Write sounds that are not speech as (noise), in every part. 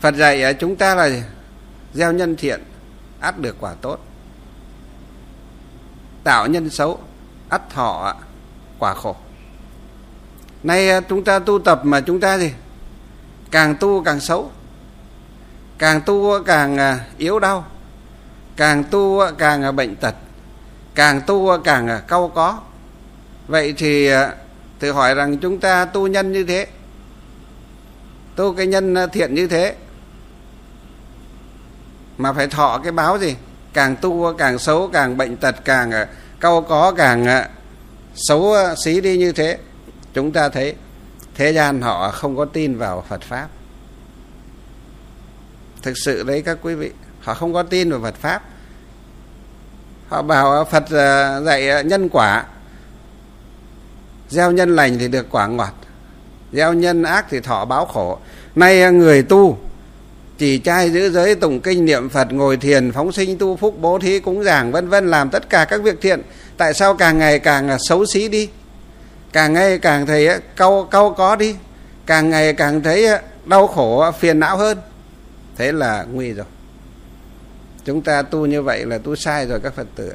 phật dạy chúng ta là gieo nhân thiện, ắt được quả tốt. Tạo nhân xấu, ắt thọ quả khổ. Nay à, chúng ta tu tập mà chúng ta gì càng tu càng xấu, càng tu càng à, yếu đau, càng tu càng à, bệnh tật, càng tu càng cau có. Vậy thì tự hỏi rằng chúng ta tu nhân như thế, tu cái nhân thiện như thế mà phải thọ cái báo gì? Càng tu, càng xấu, càng bệnh tật, càng ờ, cau có, càng ờ, xấu ờ, xí đi như thế. Chúng ta thấy thế gian họ không có tin vào phật pháp. Thực sự đấy các quý vị, họ không có tin vào phật pháp. Họ bảo phật dạy nhân quả. Gieo nhân lành thì được quả ngọt, gieo nhân ác thì thọ báo khổ. Nay người tu chỉ trai giữ giới tụng kinh niệm phật, ngồi thiền, phóng sinh, tu phúc, bố thí, cúng giảng vân vân, làm tất cả các việc thiện. Tại sao càng ngày càng xấu xí đi? Càng ngày càng thấy cau cau có đi. Càng ngày càng thấy đau khổ phiền não hơn. Thế là nguy rồi. Chúng ta tu như vậy là tu sai rồi các phật tử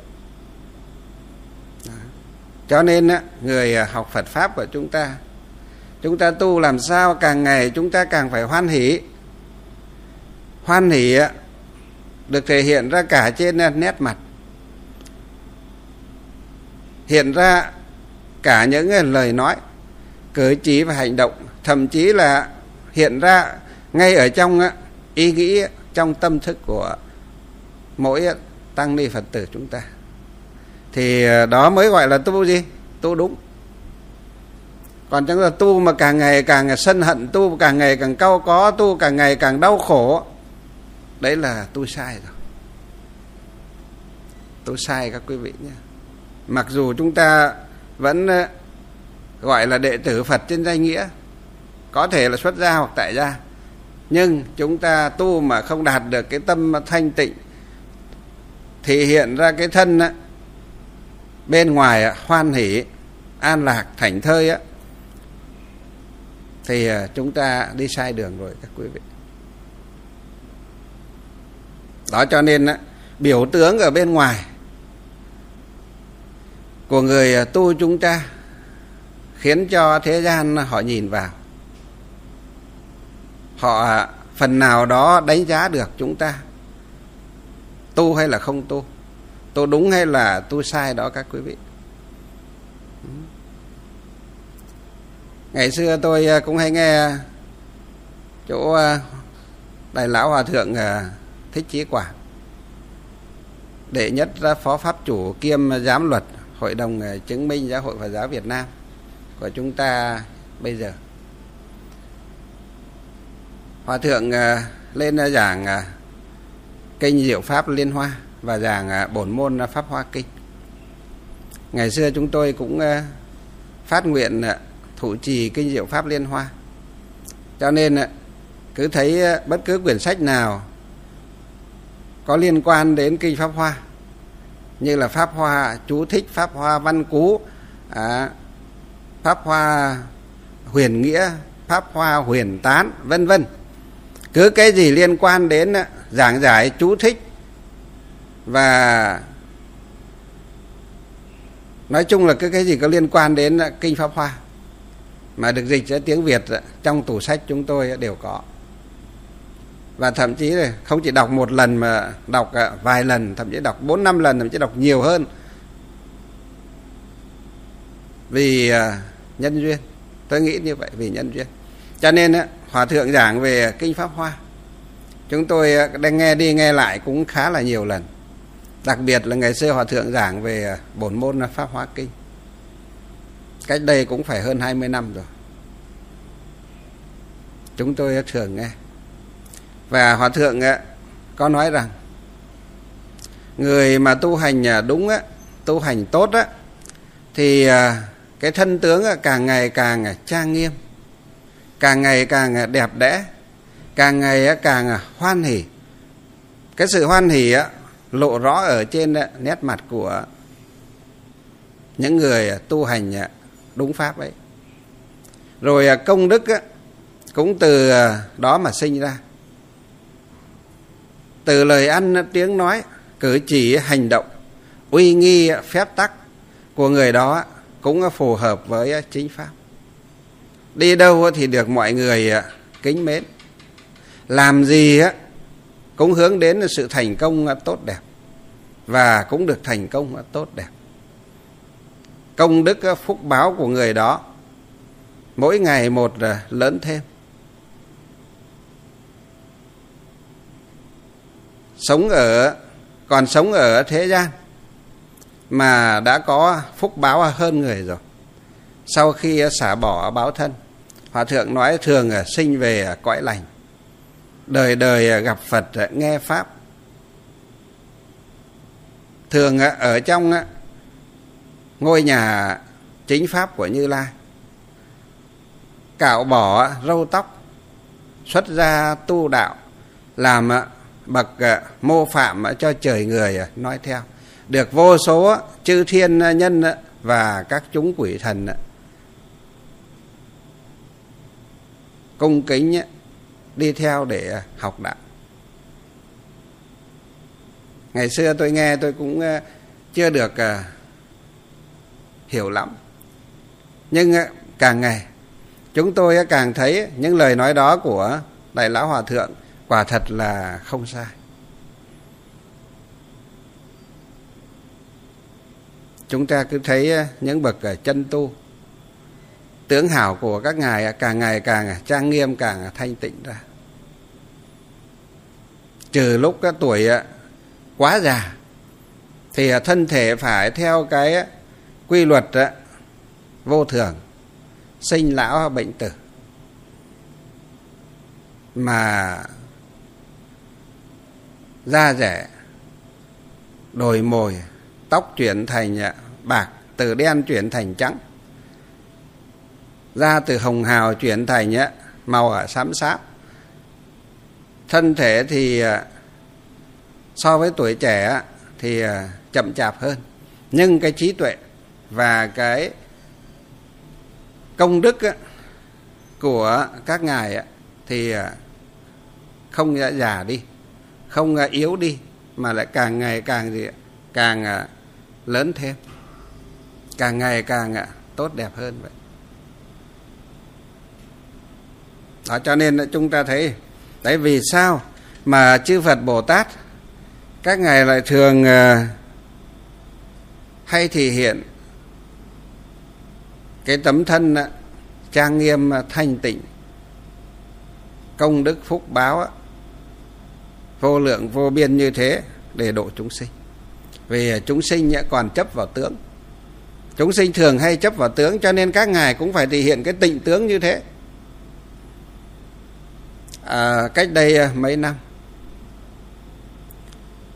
cho nên người à, học phật pháp của chúng ta chúng ta tu làm sao càng ngày chúng ta càng phải hoan hỷ hoan hỷ được thể hiện ra cả trên nét mặt. Hiện ra cả những lời nói, cử chỉ và hành động, thậm chí là hiện ra ngay ở trong ý nghĩ, trong tâm thức của mỗi tăng ni phật tử chúng ta. Thì đó mới gọi là tu gì? Tu đúng. Còn chẳng là tu mà càng ngày càng sân hận, tu càng ngày càng cau có, tu càng ngày càng đau khổ đấy là tôi sai rồi. Tôi sai các quý vị nhé. Mặc dù chúng ta vẫn ờ, gọi là đệ tử phật trên danh nghĩa có thể là xuất gia hoặc tại gia nhưng chúng ta tu mà không đạt được cái tâm thanh tịnh thì hiện ra cái thân á, bên ngoài hoan hỷ an lạc thảnh thơi á thì ờ, chúng ta đi sai đường rồi các quý vị đó cho nên á, biểu tướng ở bên ngoài của người à, tu chúng ta khiến cho thế gian họ nhìn vào. Họ à, phần nào đó đánh giá được chúng ta tu hay là không tu. Tu đúng hay là tu sai đó các quý vị. Ngày xưa tôi à, cũng hay nghe chỗ đại lão hòa thượng thích chí quả. Đệ nhất phó pháp chủ kiêm giám luật hội đồng ờ, chứng minh giáo hội phật giáo việt nam của chúng ta bây giờ. Hòa thượng ờ, lên ờ, giảng kinh diệu pháp liên hoa và giảng bổn môn pháp hoa kinh. Ngày xưa chúng tôi cũng phát nguyện thụ trì kinh diệu pháp liên hoa. Cho nên cứ thấy bất cứ quyển sách nào có liên quan đến kinh pháp hoa như là pháp hoa chú thích pháp hoa văn cú à, pháp hoa huyền nghĩa pháp hoa huyền tán vân vân. Cứ cái gì liên quan đến à, giảng giải chú thích và nói chung là cái cái gì có liên quan đến à, kinh pháp hoa mà được dịch ra tiếng việt à, trong tủ sách chúng tôi đều có và thậm chí là không chỉ đọc một lần mà đọc à, vài lần, thậm chí đọc bốn, năm lần, thậm chí đọc nhiều hơn. Vì à, nhân duyên. Tôi nghĩ như vậy, vì nhân duyên. Cho nên hòa thượng giảng về kinh pháp hoa. Chúng tôi à, đang nghe đi nghe lại cũng khá là nhiều lần. Đặc biệt là ngày xưa hòa thượng giảng về bổn môn pháp hoa kinh. Cách đây cũng phải hơn 20 năm rồi. Chúng tôi thường nghe và hòa thượng có nói rằng, người mà tu hành à, đúng tu hành tốt thì à, cái thân tướng càng ngày càng à, trang nghiêm, càng ngày càng đẹp đẽ, càng ngày càng hoan hỉ. Cái sự hoan hỉ lộ rõ ở trên nét mặt của những người tu hành đúng pháp ấy. Rồi công đức cũng từ đó mà sinh ra từ lời ăn tiếng nói, cử chỉ hành động, uy nghi phép tắc của người đó cũng phù hợp với chính pháp. Đi đâu thì được mọi người à, kính mến. Làm gì à, cũng hướng đến sự thành công tốt đẹp và cũng được thành công tốt đẹp. Công đức phúc báo của người đó mỗi ngày một à, lớn thêm. Sống ở, còn sống ở thế gian mà đã có phúc báo hơn người rồi. Sau khi xả bỏ báo thân, hòa thượng nói thường sinh về cõi lành, đời đời gặp phật nghe pháp. Thường ở trong ngôi nhà chính pháp của như lai, cạo bỏ râu tóc, xuất ra tu đạo, làm bậc ờ, mô phạm cho trời người ờ, nói theo. Được vô số ờ, chư thiên nhân và các chúng quỷ thần cung kính đi theo để học đạo. Ngày xưa tôi nghe, tôi cũng chưa được hiểu lắm. Nhưng càng ngày, chúng tôi càng thấy những lời nói đó của đại lão hòa thượng quả thật là không sai. Chúng ta cứ thấy ờ, những bậc ờ, chân tu, tướng hảo của các ngài ờ, càng ngày càng trang nghiêm, càng thanh tịnh ra. Trừ lúc các tuổi quá già, thì thân thể phải theo cái quy luật vô thường, sinh lão bệnh tử. Mà da rẻ, đồi mồi, tóc chuyển thành à, bạc, từ đen chuyển thành trắng, da từ hồng hào chuyển thành à, màu xám xám. Thân thể thì à, so với tuổi trẻ thì chậm chạp hơn. Nhưng cái trí tuệ và cái công đức của các ngài thì không già đi không yếu đi, mà lại càng ngày càng gì càng à, lớn thêm. Càng ngày càng à, tốt đẹp hơn vậy. Đó, cho nên chúng ta thấy đấy vì sao mà chư Phật Bồ Tát, các ngài lại thường à, hay thể hiện cái tấm thân trang nghiêm thanh tịnh, công đức phúc báo vô lượng vô biên như thế để độ chúng sinh. Vì chúng sinh còn chấp vào tướng. Chúng sinh thường hay chấp vào tướng cho nên các ngài cũng phải thể hiện cái tịnh tướng như thế. À, cách đây à, mấy năm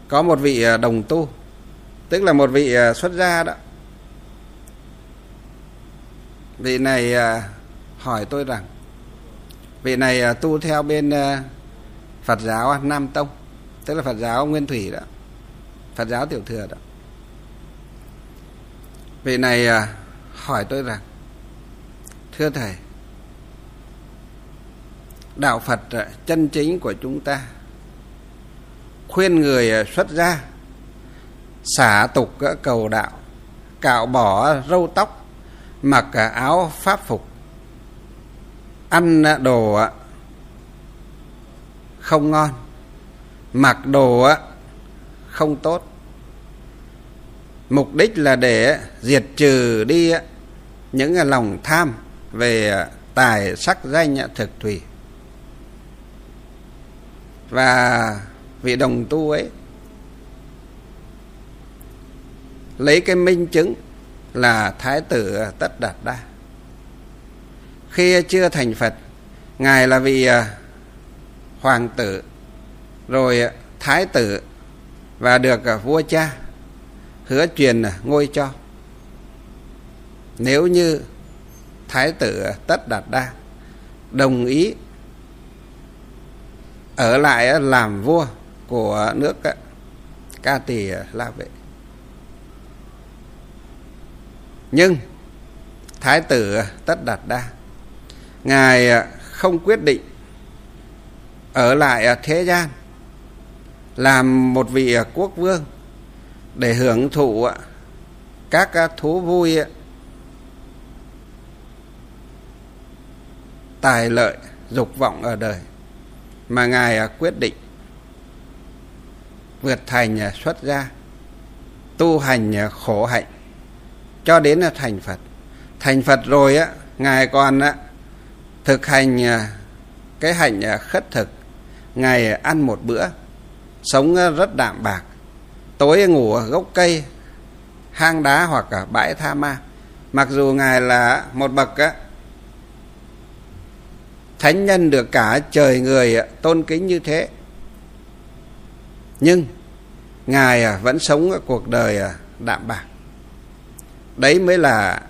có một vị à, đồng tu tức là một vị à, xuất gia đó. Vị này hỏi tôi rằng vị này tu theo bên Phật giáo Nam Tông tức là Phật giáo Nguyên Thủy đó. Phật giáo Tiểu Thừa đó. Vị này à, hỏi tôi rằng, thưa thầy, đạo Phật à, chân chính của chúng ta khuyên người à, xuất gia, xả tục cầu đạo, cạo bỏ râu tóc, mặc áo pháp phục, ăn đồ không ngon mặc đồ không tốt. Mục đích là để diệt trừ đi những lòng tham về tài sắc danh thực thủy. Và vị đồng tu ấy, lấy cái minh chứng là thái tử tất đạt đa. Khi chưa thành phật, ngài là vị à, hoàng tử rồi à, thái tử và được à, vua cha hứa truyền à, ngôi cho. Nếu như thái tử tất đạt đa đồng ý ở lại làm vua của nước ca tỳ la vệ. Nhưng thái tử tất đạt đa, ngài không quyết định ở lại thế gian làm một vị à, quốc vương để hưởng thụ à, các à, thú vui tài lợi, dục vọng ở đời mà ngài quyết định vượt thành xuất gia, tu hành khổ hạnh cho đến thành phật. Thành phật rồi, á, ngài còn thực hành cái hạnh khất thực. Ngài ăn một bữa sống ờ, rất đạm bạc. Tối ngủ ở gốc cây, hang đá hoặc ở bãi tha ma. Mặc dù ngài là một bậc thánh nhân được cả trời người ờ, tôn kính như thế, nhưng ngài ờ, vẫn sống cuộc đời đạm bạc. Đấy mới là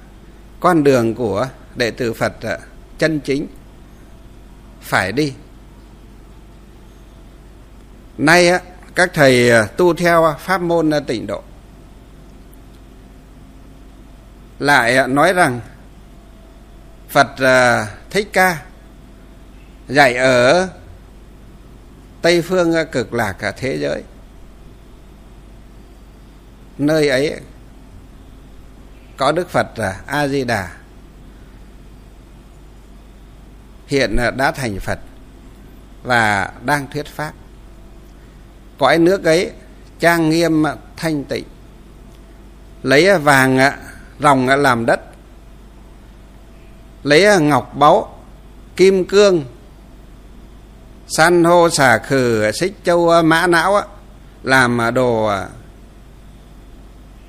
con đường của đệ tử phật chân chính. Phải đi nay á, các thầy à, tu theo à, pháp môn à, tịnh độ. Lại nói rằng, phật thích ca dạy ở tây phương cực lạc cả thế giới. Nơi ấy có đức phật a di đà hiện đã thành phật và đang thuyết pháp cõi nước ấy, trang nghiêm à, thanh tịnh. Lấy à, vàng à, ròng làm đất. Lấy ngọc báu, kim cương, san hô, xà khử xích châu mã não làm đồ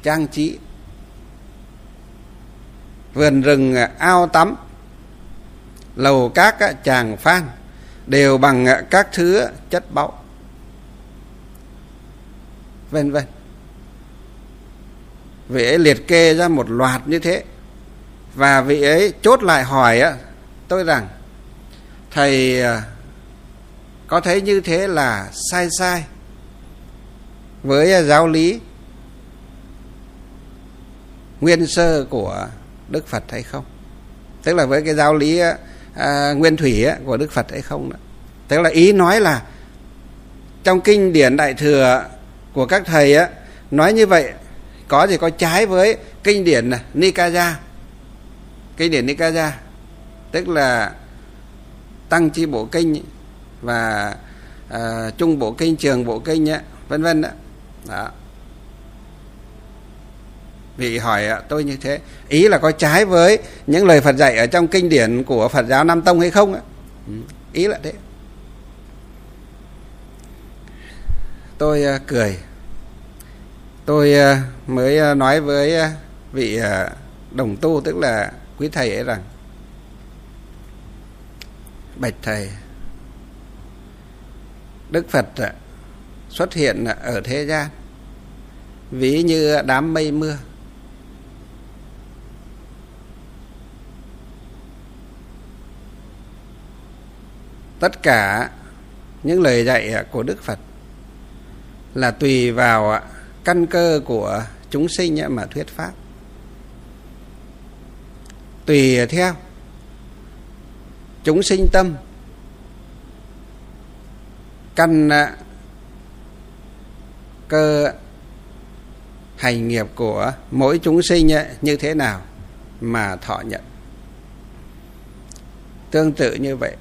trang trí. Vườn rừng ao tắm, lầu các chàng phan, đều bằng các thứ chất báu vân vân. Vị ấy liệt kê ra một loạt như thế. Và vị ấy chốt lại hỏi tôi rằng thầy à, có thấy như thế là sai sai với giáo lý nguyên sơ của đức phật hay không? Tức là với cái giáo lý à, nguyên thủy của đức phật hay không đó. tức là ý nói là trong kinh điển đại thừa của các thầy á nói như vậy có gì có trái với kinh điển Nikaya kinh điển Nikaya tức là tăng chi bộ kinh và à, trung bộ kinh trường bộ kinh á vân vân đó. đó. Vị hỏi tôi như thế ý là có trái với những lời Phật dạy ở trong kinh điển của Phật giáo Nam Tông hay không á? Ừ, ý là thế. Tôi ờ, cười. Tôi ờ, mới ờ, nói với vị đồng tu tức là quý thầy ấy rằng, bạch thầy, đức phật xuất hiện ở thế gian, ví như đám mây mưa. Tất cả những lời dạy của đức phật là tùy vào căn cơ của chúng sinh mà thuyết pháp. Tùy theo chúng sinh tâm. Căn à, cơ hành nghiệp của mỗi chúng sinh như thế nào mà thọ nhận. Tương tự như vậy,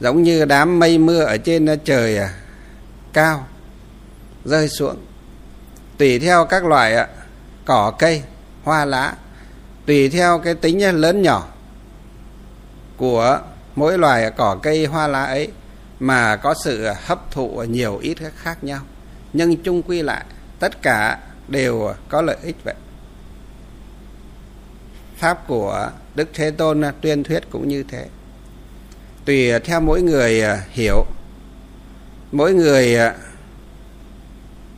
giống như đám mây mưa ở trên à, trời à, cao rơi xuống. Tùy theo các loại cỏ, cây, hoa, lá, tùy theo cái tính lớn nhỏ của mỗi loài cỏ, cây, hoa, lá ấy mà có sự hấp thụ nhiều ít khác nhau. Nhưng chung quy lại, tất cả đều có lợi ích vậy. Pháp của đức thế tôn tuyên thuyết cũng như thế. Tùy theo mỗi người hiểu, mỗi người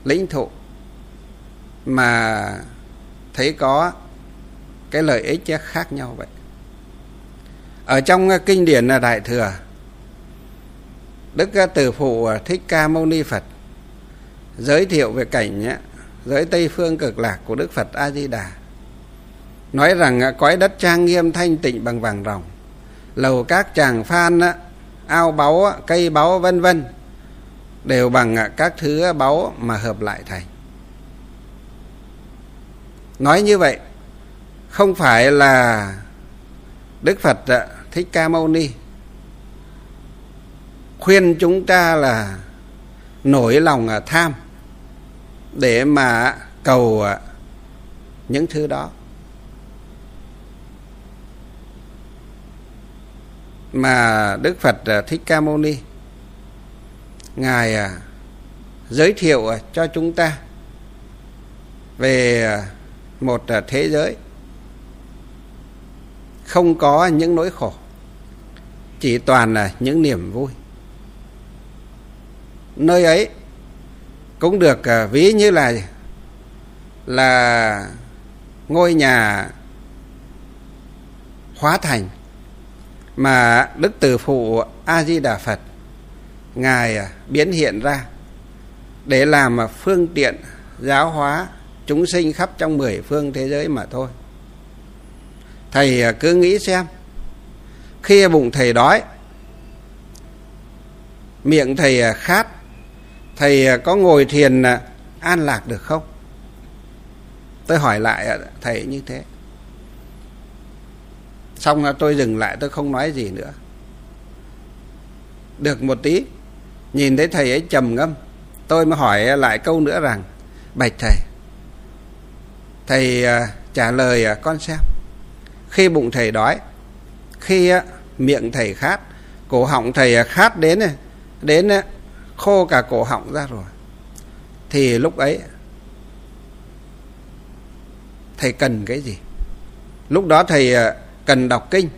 lĩnh thổ mà thấy có cái lợi ích khác nhau vậy. Ở trong ờ, kinh điển là đại thừa, đức ờ, từ phụ thích ca mâu ni phật giới thiệu về cảnh giới tây phương cực lạc của đức phật a di đà. Nói rằng cõi đất trang nghiêm, thanh tịnh, bằng vàng ròng, lầu các tràng phan ao báu cây báu, vân vân đều bằng à, các thứ báu mà hợp lại thành. Nói như vậy, không phải là đức phật à, thích ca mâu ni khuyên chúng ta là nổi lòng à, tham để mà cầu những thứ đó. Mà Đức Phật Thích Ca Mâu Ni ngài à, giới thiệu à, cho chúng ta về à, một thế giới không có những nỗi khổ, chỉ toàn là những niềm vui. Nơi ấy cũng được ví như là là ngôi nhà hóa thành mà đức từ phụ a di đà phật ngài à, biến hiện ra để làm à, phương tiện giáo hóa chúng sinh khắp trong mười phương thế giới mà thôi. Thầy à, cứ nghĩ xem, khi bụng thầy đói, miệng thầy khát, thầy có ngồi thiền an lạc được không? Tôi hỏi lại thầy như thế. Xong tôi dừng lại, tôi không nói gì nữa. Được một tí nhìn thấy thầy ấy trầm ngâm, tôi mới hỏi lại câu nữa rằng, bạch thầy thầy à, trả lời à, con xem. Khi bụng thầy đói, khi à, miệng thầy khát, cổ họng thầy khát đến đến khô cả cổ họng ra rồi, thì lúc ấy thầy cần cái gì? Lúc đó thầy cần đọc kinh,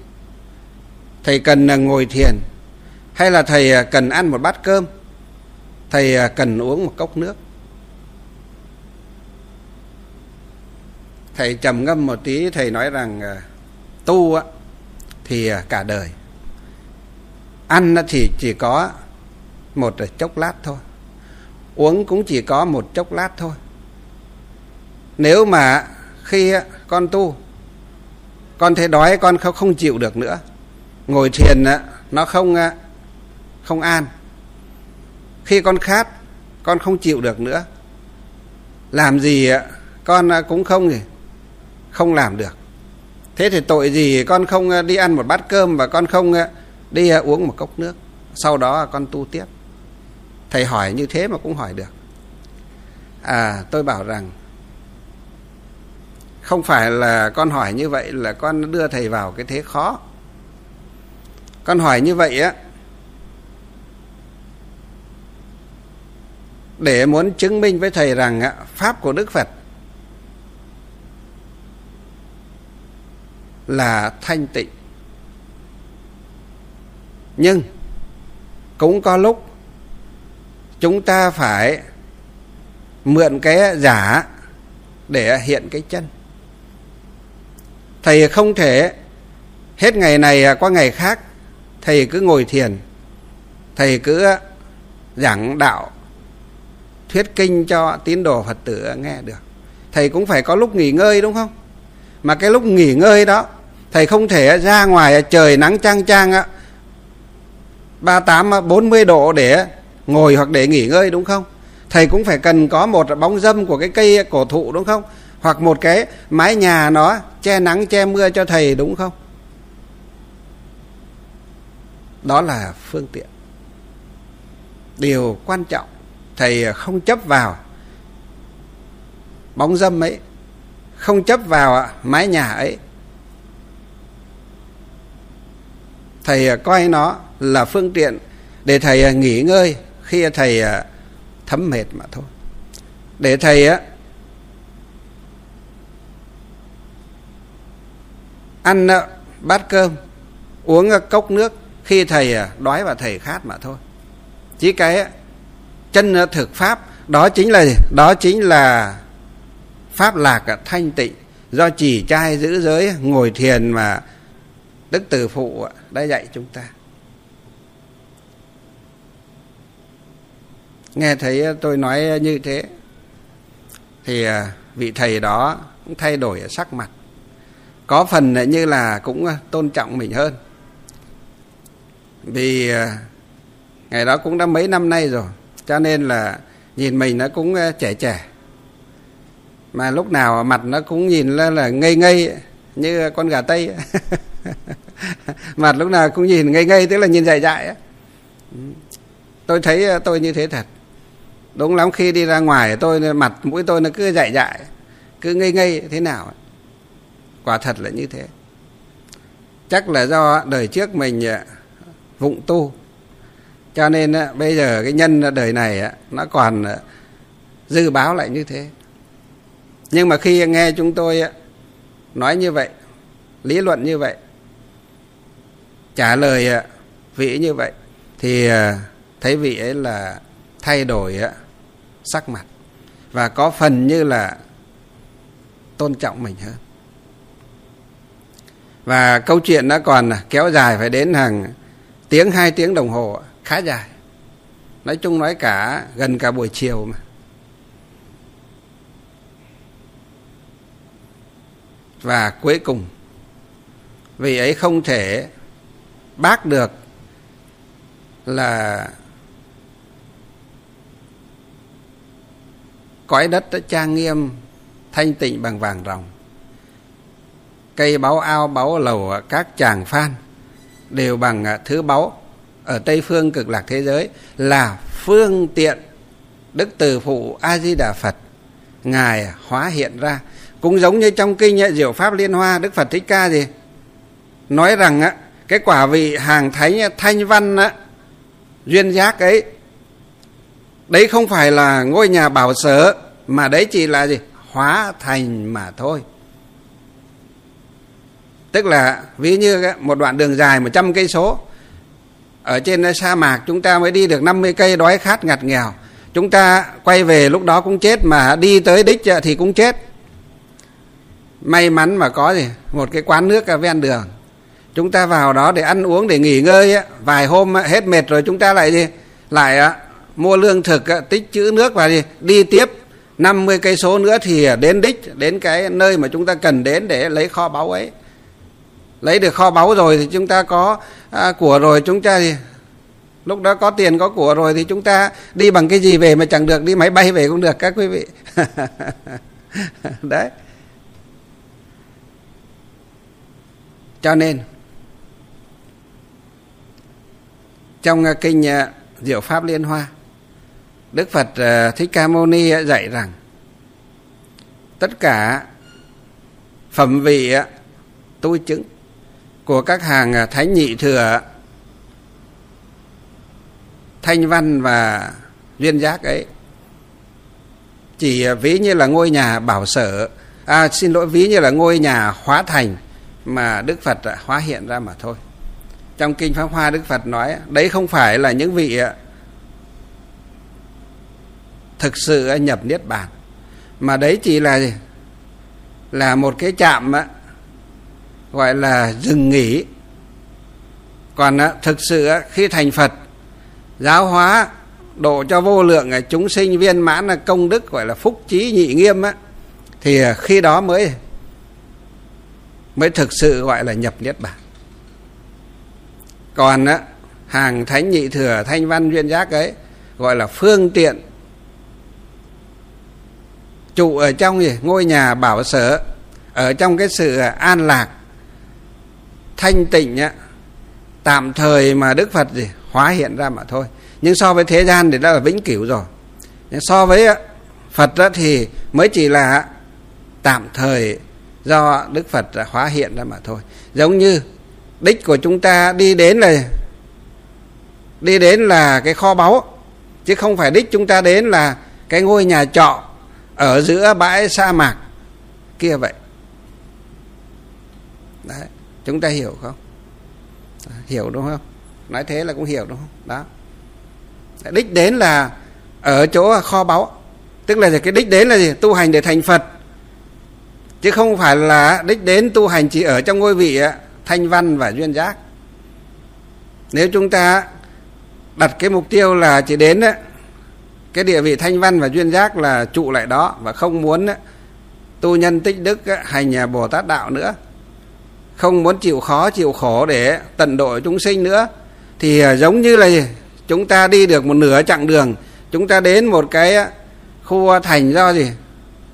thầy cần ngồi thiền hay là thầy à, cần ăn một bát cơm? Thầy à, cần uống một cốc nước? Thầy trầm ngâm một tí, thầy nói rằng à, tu á, thì cả đời. Ăn thì chỉ có một chốc lát thôi. Uống cũng chỉ có một chốc lát thôi. Nếu mà khi con tu, con thấy đói, con không không chịu được nữa. Ngồi thiền nó không không an. Khi con khát, con không chịu được nữa. Làm gì, con cũng không không làm được. Thế thì tội gì con không đi ăn một bát cơm và con không đi uống một cốc nước? Sau đó con tu tiếp. Thầy hỏi như thế mà cũng hỏi được. À tôi bảo rằng, không phải là con hỏi như vậy là con đưa thầy vào cái thế khó. Con hỏi như vậy á để muốn chứng minh với thầy rằng pháp của đức phật là thanh tịnh. Nhưng cũng có lúc chúng ta phải mượn cái giả để hiện cái chân. Thầy không thể hết ngày này qua ngày khác, thầy cứ ngồi thiền, thầy cứ giảng đạo thuyết kinh cho tín đồ phật tử nghe được. Thầy cũng phải có lúc nghỉ ngơi đúng không? Mà cái lúc nghỉ ngơi đó, thầy không thể ra ngoài, trời nắng chang chang ba tám, bốn mươi độ để ngồi hoặc để nghỉ ngơi đúng không? Thầy cũng phải cần có một bóng dâm của cái cây cổ thụ đúng không? Hoặc một cái mái nhà nó che nắng, che mưa cho thầy đúng không? Đó là phương tiện. Điều quan trọng thầy không chấp vào. Bóng dâm ấy, không chấp vào mái nhà ấy. Thầy à, coi nó là phương tiện để thầy à, nghỉ ngơi khi thầy à, thấm mệt mà thôi. Để thầy, á, ăn bát cơm, uống cốc nước khi thầy đói và thầy khát mà thôi. Chỉ cái chân thực pháp, đó chính là đó chính là pháp lạc thanh tịnh. Do chỉ trai giữ giới ngồi thiền mà đức từ phụ đã dạy chúng ta. Nghe thấy tôi nói như thế, thì vị thầy đó cũng thay đổi sắc mặt. Có phần như là cũng tôn trọng mình hơn. Vì à, ngày đó cũng đã mấy năm nay rồi cho nên là nhìn mình nó cũng trẻ trẻ. Mà lúc nào mặt nó cũng nhìn là, là ngây ngây như con gà tây. (laughs) Mặt lúc nào cũng nhìn ngây ngây tức là nhìn dại dại tôi thấy tôi như thế thật. Đúng lắm khi đi ra ngoài tôi mặt mũi tôi nó cứ dại dại cứ ngây ngây thế nào quả thật là như thế. Chắc là do đời trước mình ờ, vụng tu cho nên bây giờ cái nhân đời này nó còn ờ, dự báo lại như thế. Nhưng mà khi nghe chúng tôi nói như vậy, lý luận như vậy, trả lời vị như vậy, thì ờ, thấy vị ấy là thay đổi sắc mặt và có phần như là tôn trọng mình hơn. Và câu chuyện nó còn à, kéo dài phải đến hàng tiếng, hai tiếng đồng hồ khá dài. Nói chung nói cả gần cả buổi chiều mà. Và cuối cùng vì ấy không thể bác được là cõi đất đã trang nghiêm, thanh tịnh bằng vàng ròng. Cây báu ao, báu lầu, các chàng phan đều bằng thứ báu ở tây phương cực lạc thế giới là phương tiện đức từ phụ a di đà phật. Ngài hóa hiện ra. Cũng giống như trong kinh diệu pháp liên hoa, đức phật thích ca gì, nói rằng á, cái quả vị hàng thánh thanh văn á, duyên giác ấy, đấy không phải là ngôi nhà bảo sở, mà đấy chỉ là gì? Hóa thành mà thôi. Tức là ví như một đoạn đường dài một trăm cây số ở trên sa mạc chúng ta mới đi được 50 cây đói khát ngặt nghèo. Chúng ta quay về lúc đó cũng chết mà đi tới đích thì cũng chết. May mắn mà có gì? Một cái quán nước ở ven đường. Chúng ta vào đó để ăn uống, để nghỉ ngơi vài hôm hết mệt rồi chúng ta lại gì? Lại mua lương thực tích chữ nước và gì? Đi tiếp. 50 cây số nữa thì đến đích, đến cái nơi mà chúng ta cần đến để lấy kho báu ấy lấy được kho báu rồi thì chúng ta có à, của rồi chúng ta thì lúc đó có tiền có của rồi thì chúng ta đi bằng cái gì về mà chẳng được đi máy bay về cũng được các quý vị. (laughs) Đấy. Cho nên trong à, kinh à, diệu pháp liên hoa đức phật à, thích ca mâu ni dạy rằng tất cả phẩm vị tu chứng của các hàng à, thánh nhị thừa thanh văn và duyên giác ấy. Chỉ à, ví như là ngôi nhà bảo sở. À, xin lỗi ví như là ngôi nhà hóa thành mà đức phật à, hóa hiện ra mà thôi. Trong kinh pháp hoa đức phật nói đấy không phải là những vị thực sự nhập niết bàn mà đấy chỉ là gì là một cái chạm gọi là dừng nghỉ. Còn à, thực sự à, khi thành phật, giáo hóa độ cho vô lượng à, chúng sinh viên mãn là công đức, gọi là phúc trí nhị nghiêm, á, thì khi đó mới mới thực sự gọi là nhập niết bàn. Còn á hàng thánh nhị thừa thanh văn duyên giác ấy, gọi là phương tiện, trụ ở trong gì? Ngôi nhà bảo sở, ở trong cái sự an lạc thanh tịnh á, tạm thời mà đức phật gì, hóa hiện ra mà thôi. Nhưng so với thế gian thì đã là vĩnh cửu rồi. Nhưng so với phật đó thì mới chỉ là tạm thời do đức phật hóa hiện ra mà thôi. Giống như đích của chúng ta đi đến là, đi đến là cái kho báu, chứ không phải đích chúng ta đến là cái ngôi nhà trọ ở giữa bãi sa mạc kia vậy. Đấy chúng ta hiểu không? Hiểu đúng không? Nói thế là cũng hiểu đúng không? Đó. Đích đến là ở chỗ kho báu. Tức là cái đích đến là gì? Tu hành để thành phật. Chứ không phải là đích đến tu hành chỉ ở trong ngôi vị thanh văn và duyên giác. Nếu chúng ta đặt cái mục tiêu là chỉ đến cái địa vị thanh văn và duyên giác là trụ lại đó và không muốn tu nhân tích đức hành nhà bồ tát đạo nữa không muốn chịu khó, chịu khổ để tận độ chúng sinh nữa, thì à, giống như là chúng ta đi được một nửa chặng đường, chúng ta đến một cái khu thành do gì?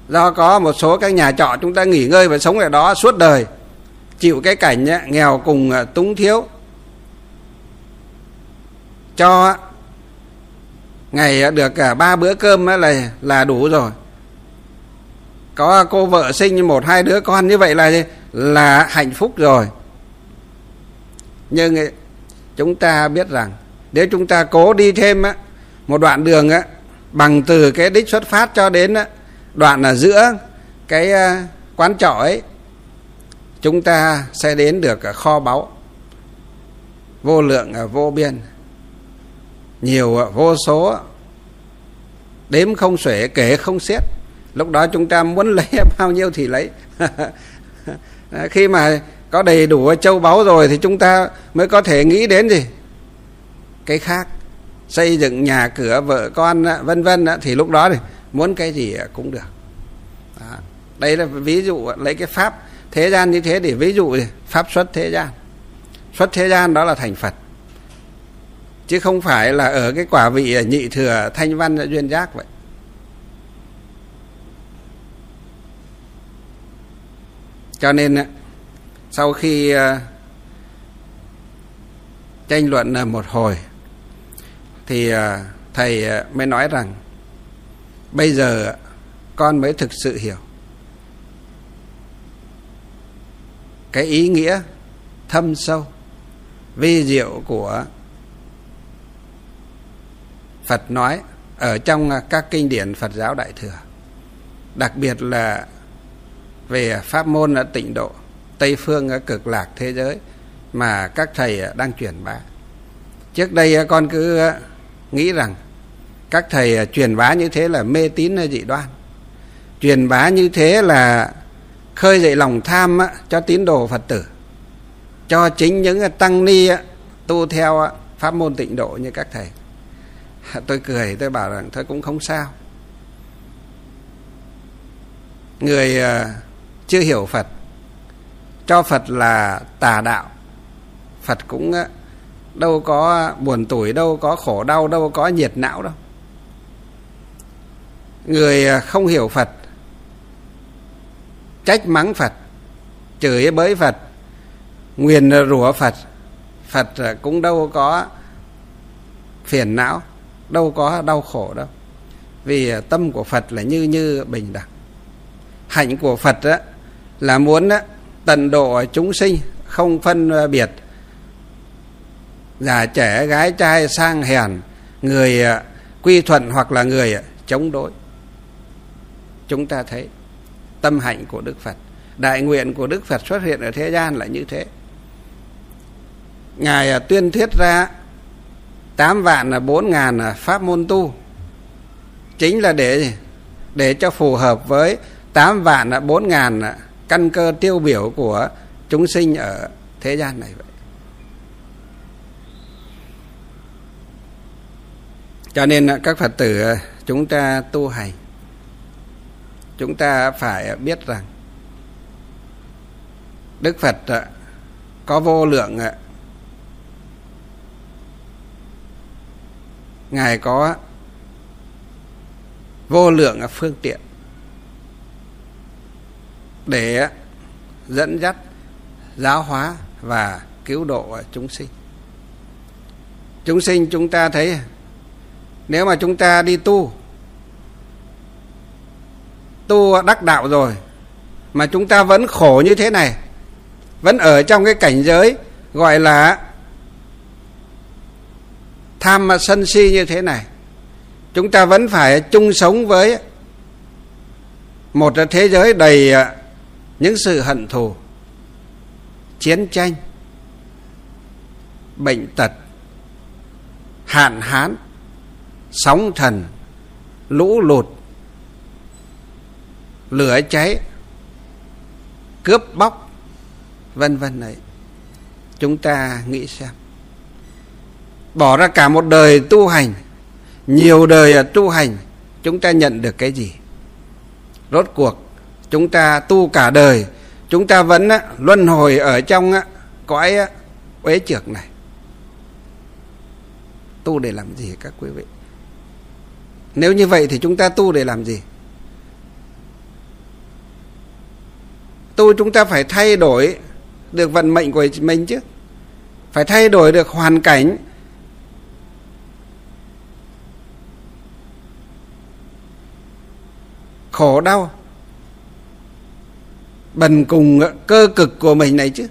Do có một số các nhà trọ chúng ta nghỉ ngơi và sống ở đó suốt đời, chịu cái cảnh à, nghèo cùng à, túng thiếu. Cho ngày được cả ba bữa cơm là là đủ rồi. Có cô vợ sinh một hai đứa con như vậy là là hạnh phúc rồi. Nhưng eh, chúng ta biết rằng nếu chúng ta cố đi thêm á, một đoạn đường á, bằng từ cái đích xuất phát cho đến á, đoạn là giữa cái eh, quán trọ ấy chúng ta sẽ đến được kho báu. Vô lượng vô biên nhiều vô số đếm không xuể kể không xiết. Lúc đó chúng ta muốn (laughs) lấy bao nhiêu thì lấy. (laughs) À, khi mà có đầy đủ châu báu rồi thì chúng ta mới có thể nghĩ đến gì? Cái khác, xây dựng nhà cửa, vợ con à, vân vân à, thì lúc đó thì muốn cái gì cũng được. Đó. đây là ví dụ lấy cái pháp thế gian như thế để ví dụ pháp xuất thế gian. Xuất thế gian đó là thành phật. Chứ không phải là ở cái quả vị nhị thừa thanh văn duyên giác vậy. Cho nên ờ, sau khi ờ, tranh luận ờ, một hồi, thì thầy mới nói rằng, bây giờ con mới thực sự hiểu. Cái ý nghĩa thâm sâu, vi diệu của Phật nói ở trong các kinh điển Phật giáo Đại Thừa. Đặc biệt là về pháp môn tịnh độ, Tây phương cực lạc thế giới mà các thầy đang truyền bá. Trước đây con cứ nghĩ rằng các thầy truyền bá như thế là mê tín hay dị đoan. Truyền bá như thế là khơi dậy lòng tham cho tín đồ phật tử, cho chính những tăng ni tu theo pháp môn tịnh độ như các thầy. (laughs) Tôi cười, tôi bảo rằng thôi cũng không sao. Người à, chưa hiểu phật. Cho phật là tà đạo. Phật cũng đâu có buồn tuổi đâu có khổ đau đâu có nhiệt não đâu. Người à, không hiểu phật trách mắng phật chửi bới phật nguyền rủa phật phật à, cũng đâu có phiền não đâu có đau khổ đâu. Vì à, tâm của phật là như như bình đẳng. Hạnh của phật á, là muốn tần tận độ chúng sinh, không phân ờ, biệt. Già trẻ, gái trai, sang hèn, người ờ, quy thuận hoặc là người ờ, chống đối. Chúng ta thấy tâm hạnh của đức phật, đại nguyện của đức phật xuất hiện ở thế gian là như thế. Ngài tuyên thuyết ra tám vạn là bốn ngàn pháp môn tu. Chính là để để cho phù hợp với tám vạn là bốn ngàn căn cơ tiêu biểu của chúng sinh ở thế gian này vậy. Cho nên các phật tử, chúng ta tu hành, chúng ta phải biết rằng đức phật à, có vô lượng à, ngài có vô lượng phương tiện để dẫn dắt, giáo hóa và cứu độ chúng sinh. Chúng sinh chúng ta thấy, nếu mà chúng ta đi tu tu đắc đạo rồi, mà chúng ta vẫn khổ như thế này, vẫn ở trong cái cảnh giới gọi là tham mà sân si như thế này, chúng ta vẫn phải chung sống với một thế giới đầy những sự hận thù, chiến tranh, bệnh tật, hạn hán, sóng thần, lũ lụt, lửa cháy, cướp bóc, vân vân đấy. chúng ta nghĩ xem bỏ ra cả một đời tu hành, nhiều đời tu hành, chúng ta nhận được cái gì rốt cuộc chúng ta tu cả đời, chúng ta vẫn luân hồi ở trong cõi uế trược này. Tu để làm gì các quý vị? Nếu như vậy thì chúng ta tu để làm gì? Tu chúng ta phải thay đổi được vận mệnh của mình chứ. Phải thay đổi được hoàn cảnh. Khổ đau bần cùng ờ, cơ cực của mình này chứ.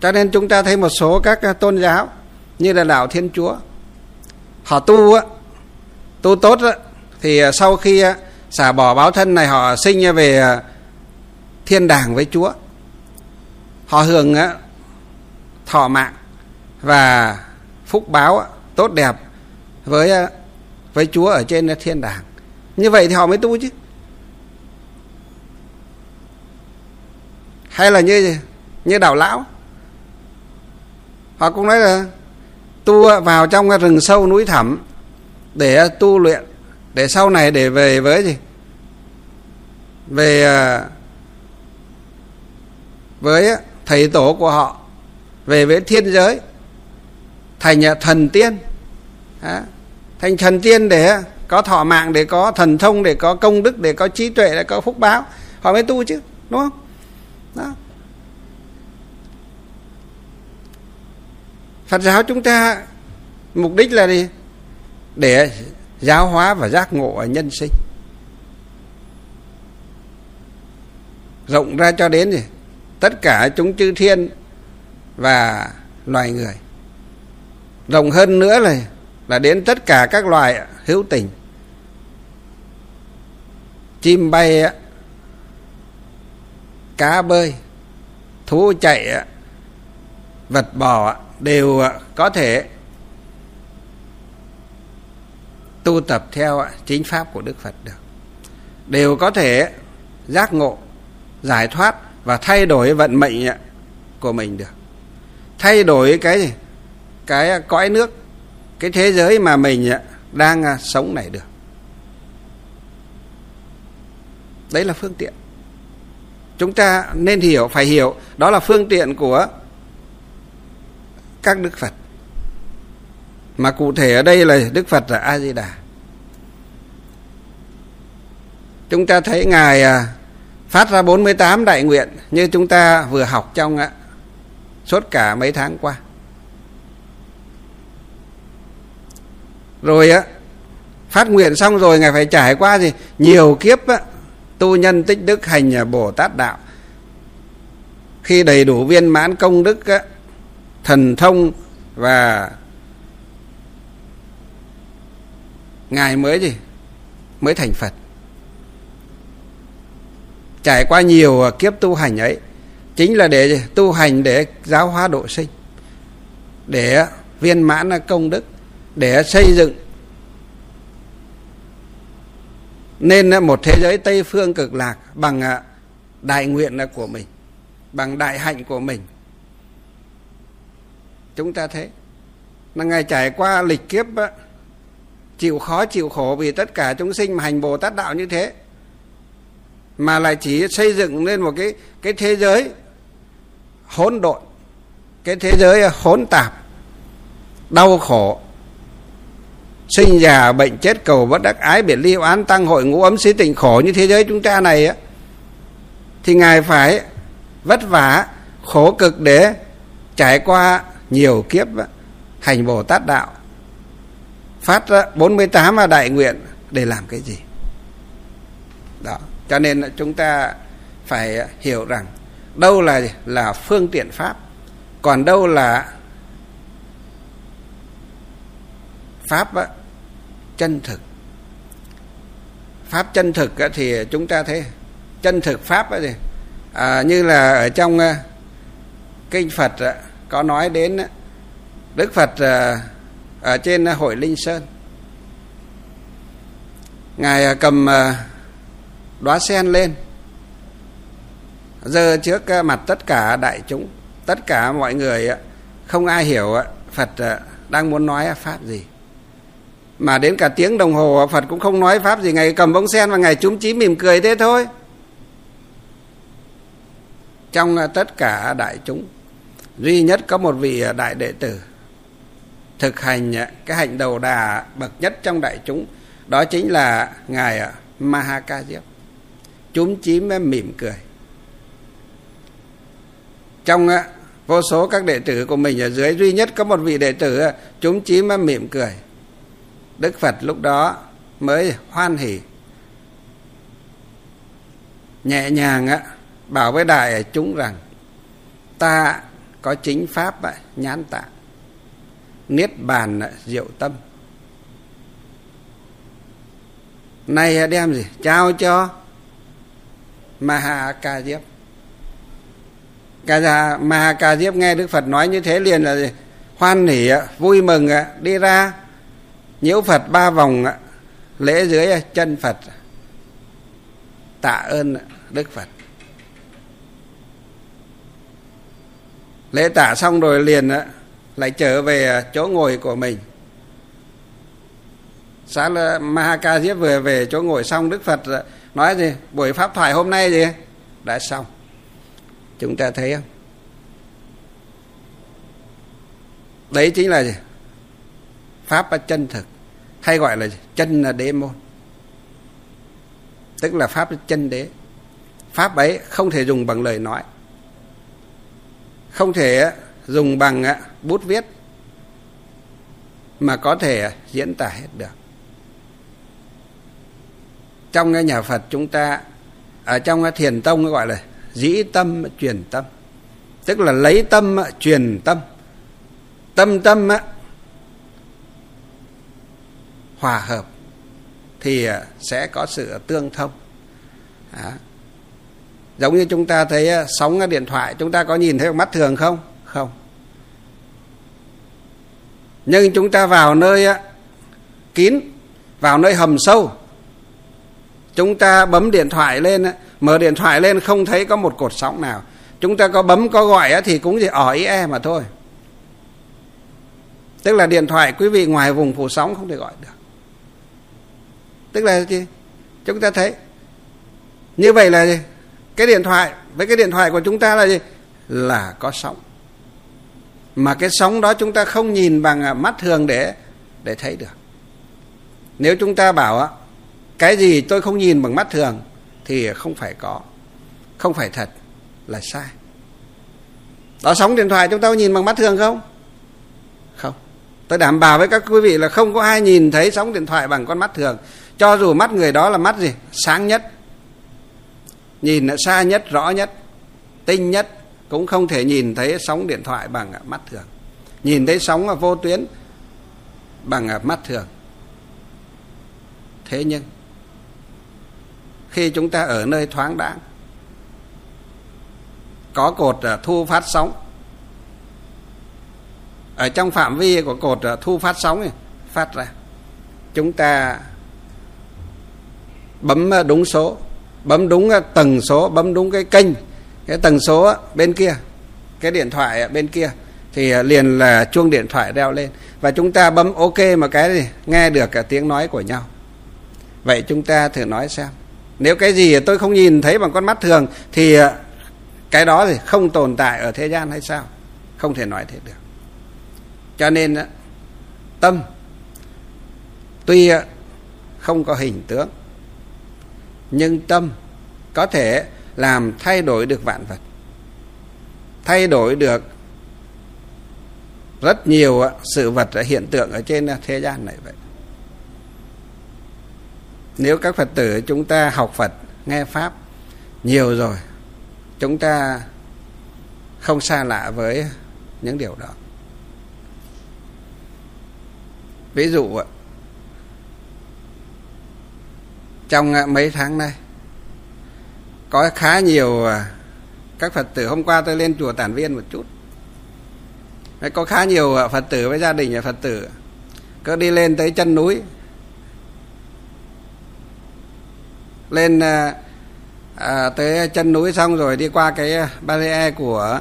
Cho nên chúng ta thấy một số các ờ, tôn giáo như là đạo thiên chúa, họ tu á tu tốt á thì sau khi xả bỏ báo thân này, họ sinh về thiên đàng với chúa. Họ hưởng thọ mạng và phúc báo tốt đẹp với với chúa ở trên thiên đàng. Như vậy thì họ mới tu chứ. Hay là như như đạo lão. Họ cũng nói là, tu vào trong cái rừng sâu núi thẳm để tu luyện, để sau này để về với gì? Về à, với thầy tổ của họ, về với thiên giới, thành thần tiên. Thành thần tiên để có thọ mạng, để có thần thông, để có công đức, để có trí tuệ, để có phúc báo. Họ mới tu chứ, đúng không? Đó. Phật giáo chúng ta, mục đích là gì? Để giáo hóa và giác ngộ ở nhân sinh. Rộng ra cho đến gì? Tất cả chúng chư thiên và loài người. Rộng hơn nữa là là đến tất cả các loài hữu tình. Chim bay cá bơi, thú chạy vật bò đều có thể tu tập theo chính pháp của Đức Phật được. Đều có thể giác ngộ, giải thoát và thay đổi vận mệnh của mình được. Thay đổi cái gì? Cái cõi nước, cái thế giới mà mình đang à, sống này được. Đấy là phương tiện chúng ta nên hiểu phải hiểu đó là phương tiện của các đức phật. Mà cụ thể ở đây là đức phật là a di đà chúng ta thấy ngài à, phát ra 48 đại nguyện như chúng ta vừa học trong à, suốt cả mấy tháng qua. Rồi á phát nguyện xong rồi ngài phải trải qua gì? Nhiều kiếp á, tu nhân tích đức hành bồ tát đạo. Khi đầy đủ viên mãn công đức thần thông và ngài mới gì? Mới thành phật. Trải qua nhiều kiếp tu hành ấy, chính là để tu hành để giáo hóa độ sinh, để viên mãn công đức, để xây dựng nên à, một thế giới tây phương cực lạc bằng à, đại nguyện à, của mình bằng đại hạnh của mình. Chúng ta thế, là ngài trải qua lịch kiếp chịu khó chịu khổ vì tất cả chúng sinh mà hành bồ tát đạo như thế mà lại chỉ xây dựng lên một cái cái thế giới hỗn độn cái thế giới hỗn tạp đau khổ sinh già bệnh chết cầu bất đắc ái biệt ly oán tăng hội ngũ ấm xí tình khổ như thế giới chúng ta này á thì ngài phải vất vả khổ cực để trải qua nhiều kiếp hành bồ tát đạo phát 48 đại nguyện để làm cái gì. Đó cho nên chúng ta phải hiểu rằng đâu là là phương tiện pháp còn đâu là pháp á, chân thực. Pháp chân thực thì chúng ta thấy chân thực pháp thì à, như là ở trong à, kinh phật có nói đến đức phật à, ở trên hội linh sơn. Ngài à, cầm đóa sen lên giơ trước mặt tất cả đại chúng tất cả mọi người không ai hiểu phật đang muốn nói pháp gì mà đến cả tiếng đồng hồ phật cũng không nói pháp gì. Ngày cầm bông sen và ngày chúng chí mỉm cười thế thôi. Trong à, tất cả đại chúng, duy nhất có một vị à, đại đệ tử thực hành à, cái hạnh đầu đà bậc nhất trong đại chúng, đó chính là ngài Mahakajip chúng chím mỉm cười. Trong vô số các đệ tử của mình ở dưới, duy nhất có một vị đệ tử chúng chím mỉm cười đức phật lúc đó mới hoan hỉ nhẹ nhàng á, bảo với đại chúng rằng, ta có chính pháp nhãn tạng, niết bàn diệu tâm. Nay đem gì? Trao cho Maha Ca Diếp Ca Maha Ca Diếp nghe Đức Phật nói như thế liền là gì? hoan hỉ vui mừng đi ra nhiễu Phật ba vòng lễ dưới chân Phật, tạ ơn Đức Phật. Lễ tạ xong rồi liền lại trở về à, chỗ ngồi của mình. Sáng là Mahaka Diếp vừa về chỗ ngồi xong, Đức Phật à, nói gì? Buổi pháp thoại hôm nay gì? Đã xong. Chúng ta thấy không? Đấy chính là gì? Pháp chân thực hay gọi là chân là đế môn. Tức là pháp chân đế. Pháp ấy không thể dùng bằng lời nói. Không thể dùng bằng à, bút viết mà có thể diễn tả hết được. Trong cái nhà Phật chúng ta, ở trong cái thiền tông gọi là dĩ tâm truyền tâm. Tức là lấy tâm à, truyền tâm. Tâm tâm à, hòa hợp, thì à, sẽ có sự tương thông. Đó. giống như chúng ta thấy à, sóng điện thoại, chúng ta có nhìn thấy mắt thường không? Không. Nhưng chúng ta vào nơi à, kín, vào nơi hầm sâu, chúng ta bấm điện thoại lên mở điện thoại lên không thấy có một cột sóng nào. Chúng ta có bấm, có gọi thì cũng chỉ ở ý e mà thôi. Tức là điện thoại quý vị ngoài vùng phủ sóng không thể gọi được tức là gì? Chúng ta thấy. Như vậy là gì? Cái điện thoại, với cái điện thoại của chúng ta là gì? Là có sóng. Mà cái sóng đó chúng ta không nhìn bằng à, mắt thường để để thấy được. Nếu chúng ta bảo à, cái gì tôi không nhìn bằng mắt thường thì không phải có. Không phải thật là sai. Đó, sóng điện thoại chúng ta có nhìn bằng mắt thường không? Không. Tôi đảm bảo với các quý vị là không có ai nhìn thấy sóng điện thoại bằng con mắt thường cho dù mắt người đó là mắt gì? Sáng nhất. Nhìn xa nhất rõ nhất tinh nhất cũng không thể nhìn thấy sóng điện thoại bằng mắt thường. Nhìn thấy sóng vô tuyến bằng mắt thường. Thế nhưng khi chúng ta ở nơi thoáng đãng có cột ờ, thu phát sóng. Ở trong phạm vi của cột ờ, thu phát sóng này, phát ra chúng ta bấm à, đúng số, bấm đúng à, tầng số, bấm đúng cái kênh. Cái tầng số à, bên kia, cái điện thoại bên kia, thì liền là chuông điện thoại reo lên. Và chúng ta bấm ok mà cái gì? Nghe được cả tiếng nói của nhau. Vậy chúng ta thử nói xem. Nếu cái gì tôi không nhìn thấy bằng con mắt thường, thì cái đó thì không tồn tại ở thế gian hay sao? Không thể nói thế được. Cho nên tâm tuy không có hình tướng nhưng tâm có thể làm thay đổi được vạn vật. Thay đổi được rất nhiều sự vật hiện tượng ở trên thế gian này vậy. Nếu các phật tử chúng ta học phật, nghe pháp nhiều rồi, chúng ta không xa lạ với những điều đó. Ví dụ trong à, mấy tháng nay. Có khá nhiều à, các phật tử hôm qua tôi lên chùa tản viên một chút. Có khá nhiều à, phật tử với gia đình phật tử. Cứ đi lên tới chân núi. Lên à, tới chân núi xong rồi đi qua cái barrier của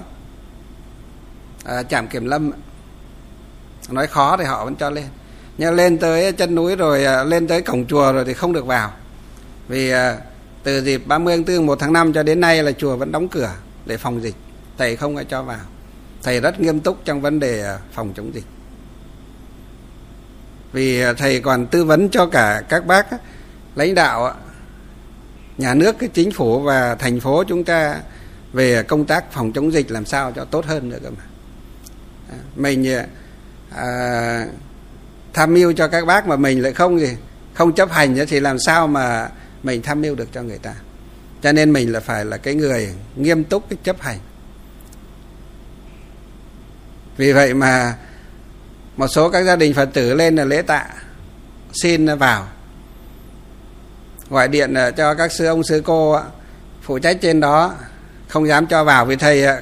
à, trạm kiểm lâm. Nói khó thì họ vẫn cho lên. Nhưng lên tới chân núi rồi lên tới cổng chùa rồi thì không được vào vì à, từ dịp 30 tháng 4 1 tháng 5 cho đến nay là chùa vẫn đóng cửa để phòng dịch. Thầy không có cho vào. Thầy rất nghiêm túc trong vấn đề à, phòng chống dịch. Vì à, thầy còn tư vấn cho cả các bác lãnh đạo nhà nước cái chính phủ và thành phố chúng ta về công tác phòng chống dịch làm sao cho tốt hơn nữa cơ mà. Mình à, tham mưu cho các bác mà mình lại không gì không chấp hành thì làm sao mà mình tham mưu được cho người ta. Cho nên mình là phải là cái người nghiêm túc, cái chấp hành. Vì vậy mà một số các gia đình phật tử lên là lễ tạ, xin vào. Gọi điện ờ, cho các sư ông, sư cô ờ, phụ trách trên đó, không dám cho vào vì thầy ờ,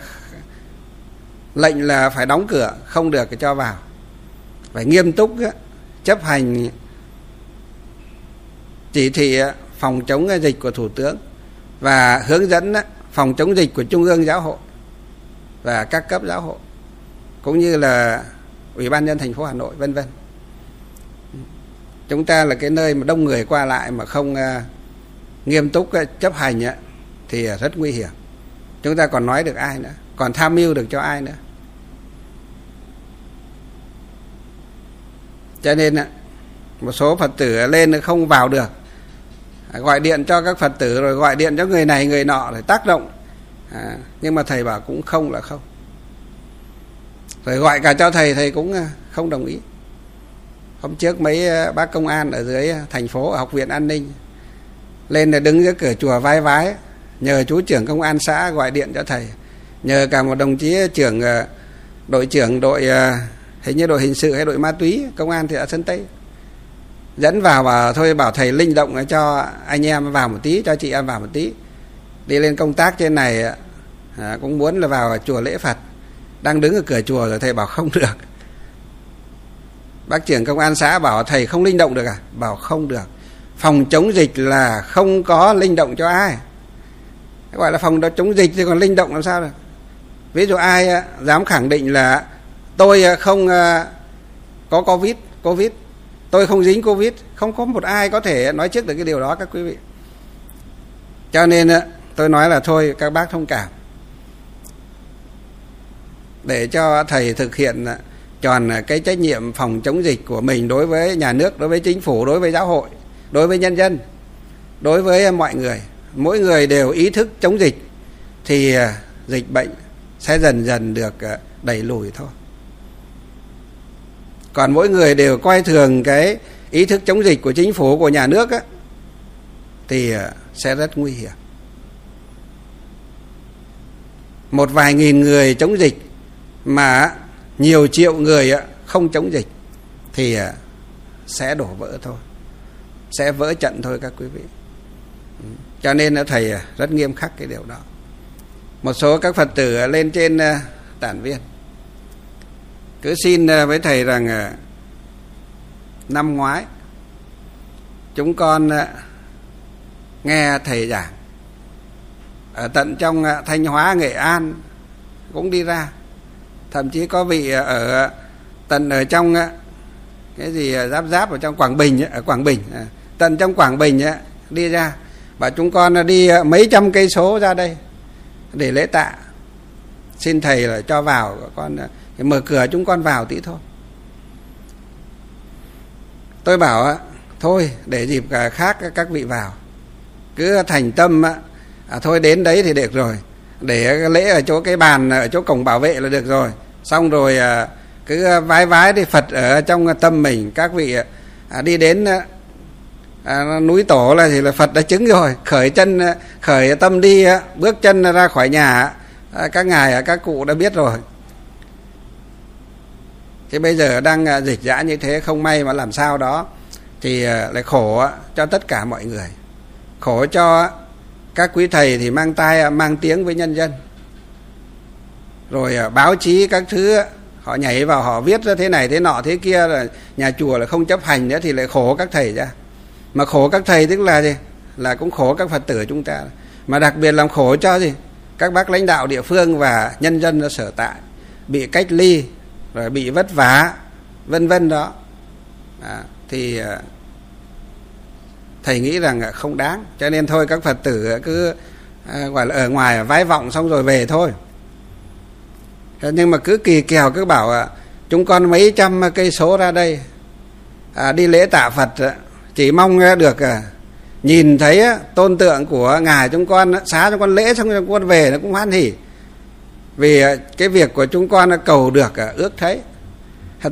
lệnh là phải đóng cửa, không được cho vào. Phải nghiêm túc chấp hành chỉ thị phòng chống dịch của thủ tướng và hướng dẫn phòng chống dịch của trung ương giáo hội và các cấp giáo hội, cũng như là ủy ban nhân thành phố hà nội, vân vân. Chúng ta là cái nơi mà đông người qua lại mà không à, nghiêm túc chấp hành thì rất nguy hiểm. Chúng ta còn nói được ai nữa, còn tham mưu được cho ai nữa. Cho nên một số phật tử lên không vào được. À, gọi điện cho các phật tử rồi gọi điện cho người này người nọ để tác động. À, nhưng mà thầy bảo cũng không là không. Rồi gọi cả cho thầy thầy cũng à, không đồng ý. Hôm trước mấy à, bác công an ở dưới thành phố ở học viện an ninh lên là đứng dưới cửa chùa vai vái nhờ chú trưởng công an xã gọi điện cho thầy. Nhờ cả một đồng chí trưởng đội trưởng đội hình như đội hình sự hay đội ma túy công an thị xã sơn tây dẫn vào và thôi bảo thầy linh động cho anh em vào một tí cho chị em vào một tí. Đi lên công tác trên này à, cũng muốn là vào chùa lễ phật. Đang đứng ở cửa chùa rồi thầy bảo không được. Bác trưởng công an xã bảo thầy không linh động được à? Bảo không được. Phòng chống dịch là không có linh động cho ai. Gọi là phòng chống dịch thì còn linh động làm sao được? Ví dụ ai à, dám khẳng định là tôi à, không à, có covid covid tôi không dính covid, không có một ai có thể nói trước được cái điều đó các quý vị. Cho nên tôi nói là thôi, các bác thông cảm. Để cho thầy thực hiện à, tròn à, cái trách nhiệm phòng chống dịch của mình đối với nhà nước, đối với chính phủ, đối với giáo hội, đối với nhân dân, đối với à, mọi người. Mỗi người đều ý thức chống dịch thì dịch bệnh sẽ dần dần được đẩy lùi thôi còn mỗi người đều coi thường cái ý thức chống dịch của chính phủ của nhà nước á, thì à, sẽ rất nguy hiểm. Một vài nghìn người chống dịch mà nhiều triệu người không chống dịch thì à, sẽ đổ vỡ thôi. Sẽ vỡ trận thôi các quý vị. Cho nên thầy à, rất nghiêm khắc cái điều đó. Một số các phật tử lên trên tản viên cứ xin ờ, với thầy rằng ờ, năm ngoái, chúng con ờ, nghe thầy giảng. Ở tận trong thanh hóa, nghệ an cũng đi ra. Thậm chí có vị ở tận ở trong cái gì giáp giáp ở trong quảng bình ở quảng bình tận trong quảng bình đi ra. Và chúng con đi mấy trăm cây số ra đây để lễ tạ. Xin thầy là cho vào, con mở cửa chúng con vào tí thôi. Tôi bảo á, thôi để dịp khác các vị vào. Cứ thành tâm à, thôi đến đấy thì được rồi. Để lễ ở chỗ cái bàn ở chỗ cổng bảo vệ là được rồi. Xong rồi à, cứ vái vái đi phật ở trong tâm mình. Các vị à, à đi đến à, à, núi tổ là thì là phật đã chứng rồi. Khởi chân à, khởi tâm đi bước chân ra khỏi nhà à, các ngài các cụ đã biết rồi thế bây giờ đang à, dịch dã như thế, không may mà làm sao đó, thì à, lại khổ cho tất cả mọi người. Khổ cho các quý thầy thì mang tai à, mang tiếng với nhân dân. Rồi báo chí các thứ họ nhảy vào, họ viết ra thế này thế nọ thế kia là nhà chùa là không chấp hành nữa thì lại khổ các thầy ra. Mà khổ các thầy tức là gì? Là cũng khổ các phật tử chúng ta. Mà đặc biệt làm khổ cho gì? Các bác lãnh đạo địa phương và nhân dân ở sở tại, bị cách ly rồi bị vất vả vân vân đó. À, thì à, thầy nghĩ rằng không đáng. Cho nên thôi các phật tử cứ à, gọi là ở ngoài vái vọng xong rồi về thôi. Nhưng mà cứ kỳ kèo cứ bảo à, chúng con mấy trăm cây số ra đây. À, đi lễ tạ phật chỉ mong được à, nhìn thấy tôn tượng của ngài chúng con xá chúng con lễ xong chúng con về nó cũng hoan hỉ vì ờ, cái việc của chúng con cầu được ờ, ước thấy.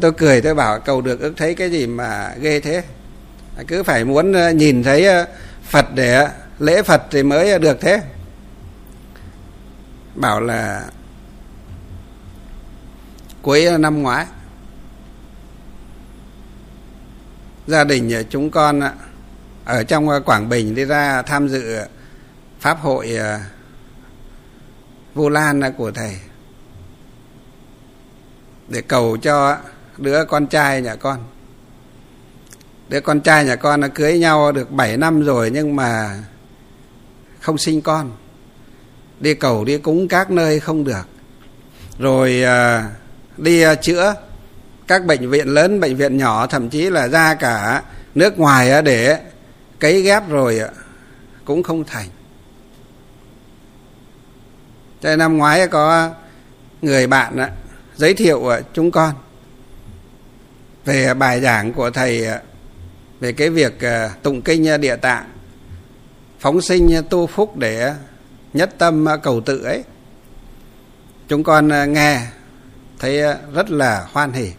Tôi cười, tôi bảo cầu được, ước thấy cái gì mà ghê thế? À, cứ phải muốn ờ, nhìn thấy phật để lễ phật thì mới được thế. Bảo là cuối năm ngoái, gia đình chúng con ở trong Quảng Bình đi ra tham dự pháp hội Vu Lan của thầy. Để cầu cho đứa con trai nhà con. Đứa con trai nhà con nó cưới nhau được 7 năm rồi nhưng mà không sinh con. Đi cầu đi cúng các nơi không được. Rồi à, đi à, chữa các bệnh viện lớn, bệnh viện nhỏ, thậm chí là ra cả nước ngoài để cấy ghép rồi cũng không thành. Thế năm ngoái có người bạn giới thiệu chúng con. Về bài giảng của thầy về cái việc ờ, tụng kinh địa tạng, phóng sinh tu phúc để nhất tâm cầu tự ấy. Chúng con ờ, nghe thấy ờ, rất là hoan hỉ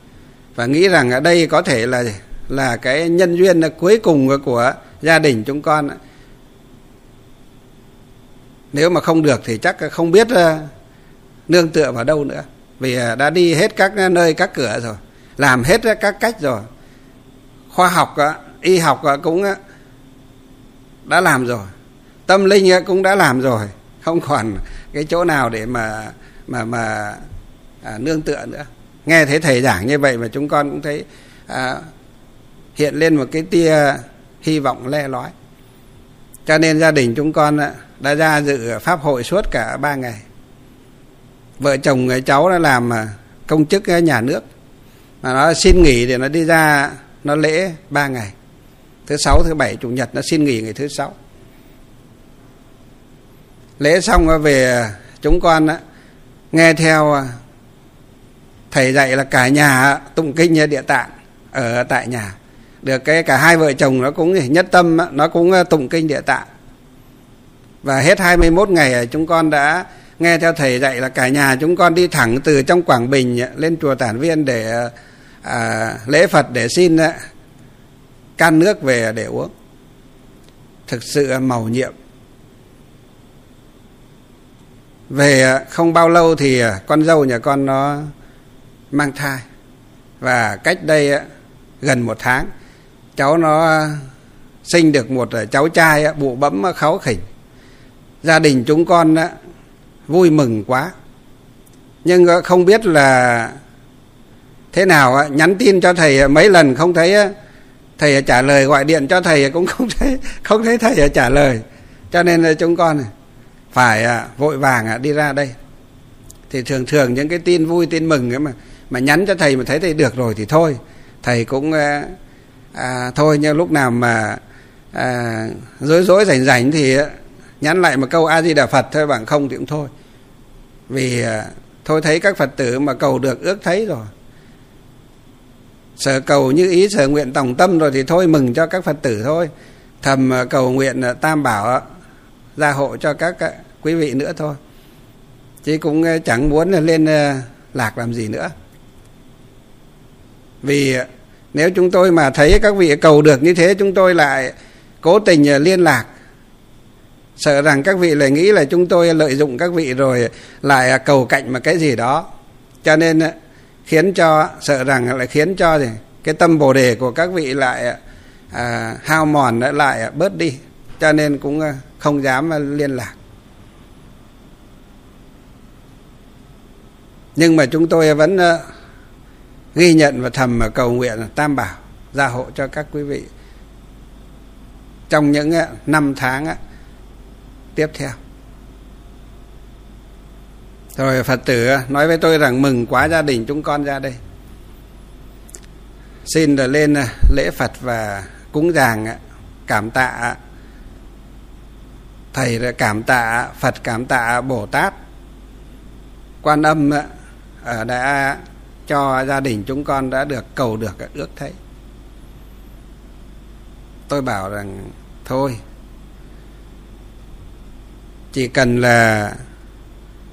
và nghĩ rằng ở đây có thể là là cái nhân duyên cuối cùng của gia đình chúng con nếu mà không được thì chắc không biết ờ, nương tựa vào đâu nữa. Vì ờ, đã đi hết các nơi các cửa rồi làm hết các cách rồi. Khoa học ờ, y học cũng đã làm rồi. Tâm linh cũng đã làm rồi. Không còn cái chỗ nào để mà mà mà à, nương tựa nữa. Nghe thấy thầy giảng như vậy mà chúng con cũng thấy à, hiện lên một cái tia hy vọng le lói. Cho nên gia đình chúng con đã ra dự pháp hội suốt cả ba ngày. Vợ chồng người cháu đã làm à, công chức nhà nước. Mà nó xin nghỉ để nó đi ra, nó lễ ba ngày. Thứ sáu, thứ bảy, chủ nhật nó xin nghỉ ngày thứ sáu. Lễ xong về à, chúng con nghe theo à, thầy dạy là cả nhà tụng kinh địa tạng ở tại nhà. Được cái cả hai vợ chồng nó cũng nhất tâm nó cũng tụng kinh địa tạng và hết 21 ngày ờ, chúng con đã nghe theo thầy dạy là cả nhà chúng con đi thẳng từ trong Quảng Bình ờ, lên chùa Tản Viên để ờ, à, lễ Phật để xin can nước về để uống. Thực sự màu nhiệm. Về không bao lâu thì con dâu nhà con nó mang thai. Và cách đây gần một tháng cháu nó sinh được một cháu trai bụ bẫm kháu khỉnh gia đình chúng con vui mừng quá. Nhưng ờ, không biết là thế nào nhắn tin cho thầy ờ, mấy lần không thấy thầy trả lời gọi điện cho thầy cũng không (laughs) thấy không thấy thầy ờ, trả lời. Cho nên là chúng con phải vội vàng đi ra đây. Thì thường thường những cái tin vui tin mừng ấy mà mà nhắn cho thầy mà thấy thầy được rồi thì thôi. Thầy cũng à, thôi nhưng lúc nào mà à, rối rối rảnh rảnh thì nhắn lại một câu a di đà phật thôi bằng không thì cũng thôi. Vì à, thôi thấy các phật tử mà cầu được ước thấy rồi. Sở cầu như ý sở nguyện tổng tâm rồi thì thôi mừng cho các phật tử thôi. Thầm à, cầu nguyện à, tam bảo gia hộ cho các quý vị nữa thôi. Chứ cũng chẳng muốn lên lạc làm gì nữa. Vì nếu chúng tôi mà thấy các vị cầu được như thế, chúng tôi lại cố tình liên lạc sợ rằng các vị lại nghĩ là chúng tôi lợi dụng các vị rồi lại à, cầu cạnh mà cái gì đó. Cho nên à, khiến cho sợ rằng lại khiến cho gì? Cái tâm bồ đề của các vị lại à, à hao mòn lại bớt đi. Cho nên cũng không dám liên lạc. Nhưng mà chúng tôi vẫn ghi nhận và thầm cầu nguyện tam bảo gia hộ cho các quý vị. Trong những năm tháng tiếp theo. Rồi, phật tử ờ, nói với tôi rằng mừng quá gia đình chúng con ra đây. Xin được lên ờ, lễ phật và cúng dường ờ, cảm tạ thầy cảm tạ phật cảm tạ bồ tát. Quan âm đã cho gia đình chúng con đã được cầu được ước thấy. Tôi bảo rằng, thôi chỉ cần là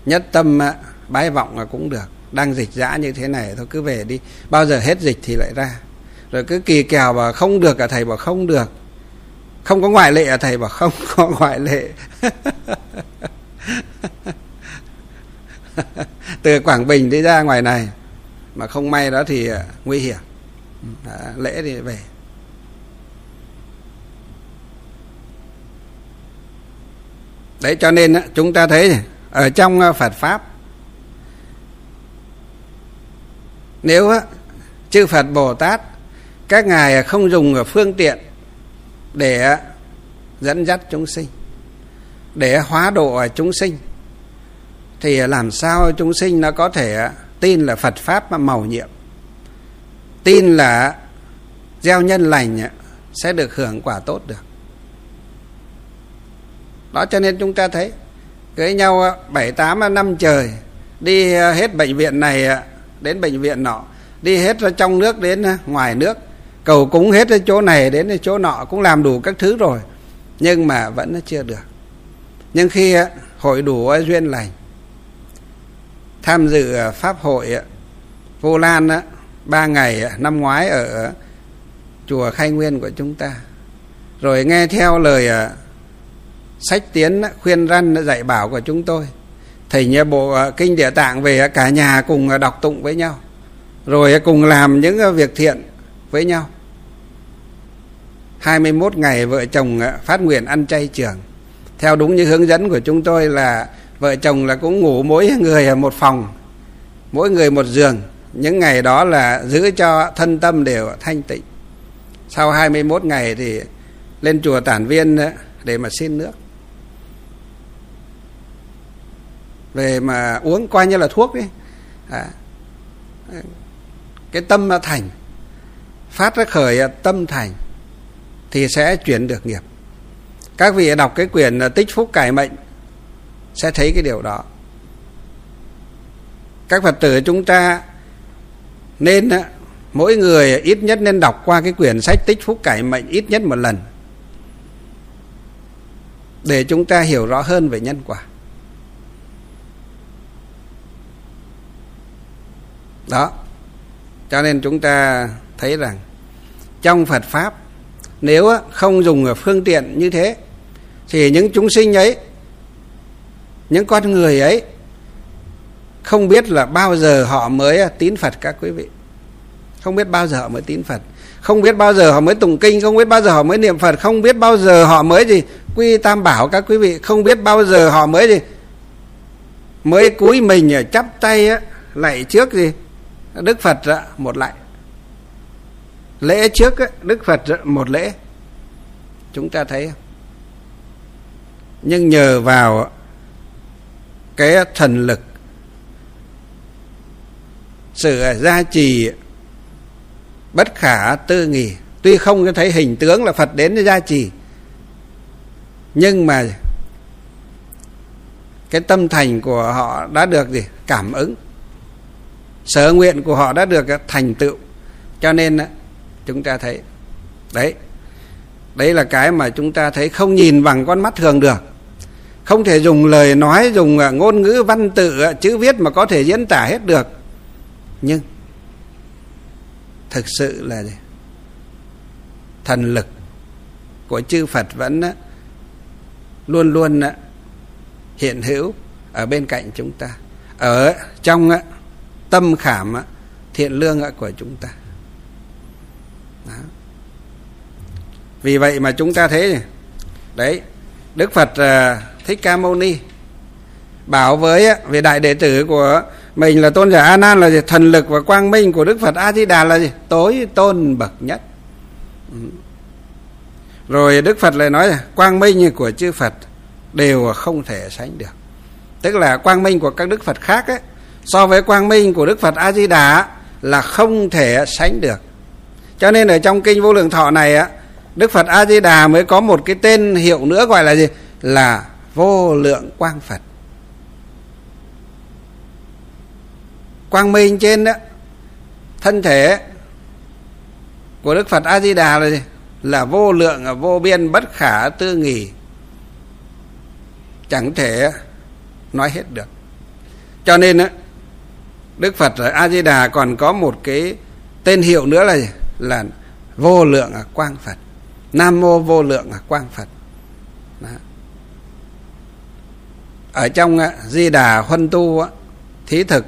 nhất tâm bái vọng là cũng được. Đang dịch dã như thế này, thôi cứ về đi. Bao giờ hết dịch thì lại ra. Rồi cứ kỳ kèo mà không được cả thầy bảo không được. Không có ngoại lệ à thầy bảo không có (laughs) ngoại lệ. (laughs) Từ quảng bình đi ra ngoài này, mà không may đó thì à, nguy hiểm. Lễ thì về. Đấy, cho nên chúng ta thấy ở trong ờ, phật pháp, nếu chư phật bồ tát, các ngài ờ, không dùng ờ, phương tiện để dẫn dắt chúng sinh, để hóa độ chúng sinh, thì làm sao chúng sinh nó có thể tin là Phật pháp mà màu nhiệm? Tin là gieo nhân lành sẽ được hưởng quả tốt được đó, cho nên chúng ta thấy, cưới nhau ờ, bảy, tám ờ, năm trời, đi ờ, hết bệnh viện này đến bệnh viện nọ, đi hết ra trong nước đến ngoài nước, cầu cúng hết ở chỗ này đến chỗ nọ cũng làm đủ các thứ rồi, nhưng mà vẫn chưa được. Nhưng khi hội đủ duyên lành, tham dự pháp hội vô lan ba ngày năm ngoái ở chùa khai nguyên của chúng ta. Rồi nghe theo lời sách tiến khuyên răn dạy bảo của chúng tôi. Thầy nhà bộ à, kinh địa tạng về cả nhà cùng à, đọc tụng với nhau. Rồi cùng làm những à, việc thiện với nhau. 21 ngày vợ chồng phát nguyện ăn chay trường. Theo đúng như hướng dẫn của chúng tôi là vợ chồng là cũng ngủ mỗi người ở một phòng, mỗi người một giường. Những ngày đó là giữ cho thân tâm đều thanh tịnh. Sau 21 ngày thì lên chùa tản viên để mà xin nước. Về mà uống coi như là thuốc đi à, cái tâm thành phát ra khởi tâm thành thì sẽ chuyển được nghiệp. Các vị đọc cái quyển à, tích phúc cải mệnh sẽ thấy cái điều đó. Các phật tử chúng ta nên à, mỗi người ít nhất nên đọc qua cái quyển sách tích phúc cải mệnh ít nhất một lần để chúng ta hiểu rõ hơn về nhân quả. Đó. Cho nên chúng ta thấy rằng, trong phật pháp, nếu không dùng phương tiện như thế, thì những chúng sinh ấy, những con người ấy, không biết là bao giờ họ mới tín phật các quý vị. Không biết bao giờ họ mới tín phật. Không biết bao giờ họ mới tụng kinh, không biết bao giờ họ mới niệm phật, không biết bao giờ họ mới gì, quy tam bảo các quý vị, không biết bao giờ họ mới gì, mới cúi mình ờ, chắp tay lạy trước gì đức phật một lạy lễ trước đức phật một lễ. Chúng ta thấy. Không nhưng nhờ vào cái thần lực, sự gia trì bất khả tư nghỉ tuy không thấy hình tướng là phật đến gia trì, nhưng mà cái tâm thành của họ đã được gì? Cảm ứng sở nguyện của họ đã được à, thành tựu. Cho nên à, chúng ta thấy, đấy đấy là cái mà chúng ta thấy không nhìn bằng con mắt thường được. Không thể dùng lời nói, dùng à, ngôn ngữ, văn tự chữ viết mà có thể diễn tả hết được. Nhưng, thực sự là thần lực của chư Phật vẫn luôn luôn hiện hữu ở bên cạnh chúng ta. Ở trong tâm khảm thiện lương của chúng ta. Đó. vì vậy mà chúng ta thấy đấy, đức phật à, thích ca mâu ni bảo với về đại đệ tử của mình là tôn giả a nan là gì? Thần lực và quang minh của đức phật a di đà là gì? Tối tôn bậc nhất. Ừ. Rồi đức phật lại nói là quang minh của chư phật đều không thể sánh được. Tức là quang minh của các đức phật khác ấy so với quang minh của đức phật a di đà là không thể sánh được. Cho nên ở trong kinh vô lượng thọ này á, đức phật a di đà mới có một cái tên hiệu nữa gọi là gì? Là vô lượng quang phật. Quang minh trên đó thân thể của đức phật a di đà là gì? Là vô lượng, vô biên, bất khả tư nghỉ. chẳng thể nói hết được. Cho nên á đức phật a di đà còn có một cái tên hiệu nữa là là vô lượng à, quang phật. Nam mô vô lượng à, quang phật. Đó. ở trong à, di đà huân tu thí thực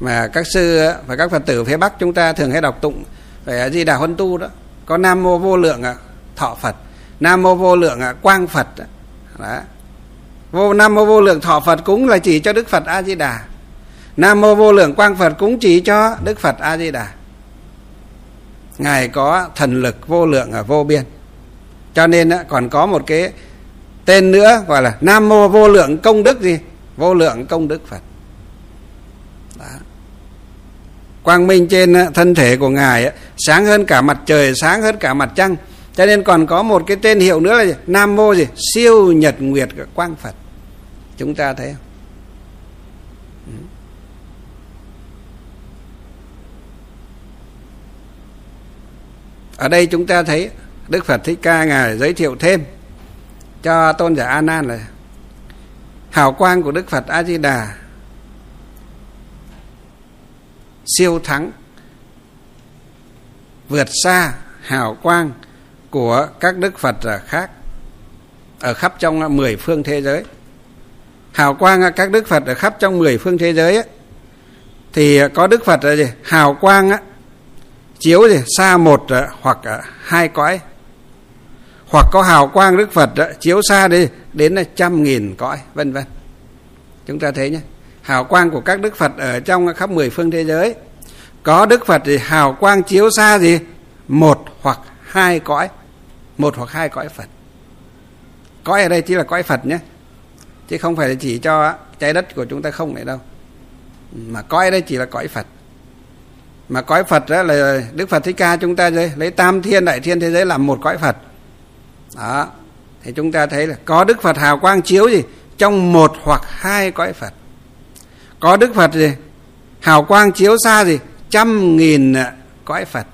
mà các sư và các phật tử phía bắc chúng ta thường hay đọc tụng về di đà huân tu đó, có nam mô vô lượng thọ phật nam mô vô lượng quang phật đó. Vô nam mô vô lượng thọ phật cũng là chỉ cho đức phật a di đà nam mô vô lượng quang phật cũng chỉ cho đức phật a di đà ngài có thần lực vô lượng ở vô biên. Cho nên còn có một cái tên nữa gọi là nam mô vô lượng công đức gì? Vô lượng công đức phật. Đó. quang minh trên thân thể của ngài sáng hơn cả mặt trời, sáng hơn cả mặt trăng. Cho nên còn có một cái tên hiệu nữa là gì? nam mô gì? Siêu nhật nguyệt quang phật. Chúng ta thấy không? Ở đây chúng ta thấy đức phật thích ca ngài giới thiệu thêm cho tôn giả a nan là hào quang của đức phật a di đà siêu thắng vượt xa hào quang của các đức phật khác ở khắp trong mười phương thế giới. Hào quang các đức phật ở khắp trong mười phương thế giới ấy, thì có đức phật là gì? Hào quang á, chiếu gì xa một ờ, hoặc ờ, hai cõi. Hoặc có hào quang đức phật ờ, chiếu xa đi, đến trăm nghìn cõi, vân vân. Chúng ta thấy nhé, hào quang của các đức phật ở trong khắp mười phương thế giới, có đức phật thì hào quang chiếu xa gì? Một hoặc hai cõi, một hoặc hai cõi phật. Cõi ở đây chỉ là cõi phật nhé, chứ không phải là chỉ cho trái đất của chúng ta không này đâu. Mà cõi đây chỉ là cõi phật mà cõi phật đó là đức phật thích ca chúng ta đây lấy tam thiên đại thiên thế giới làm một cõi phật. Đó. Thì chúng ta thấy là có đức phật hào quang chiếu gì? Trong một hoặc hai cõi phật. Có đức phật gì? Hào quang chiếu xa gì? Trăm nghìn à, cõi phật.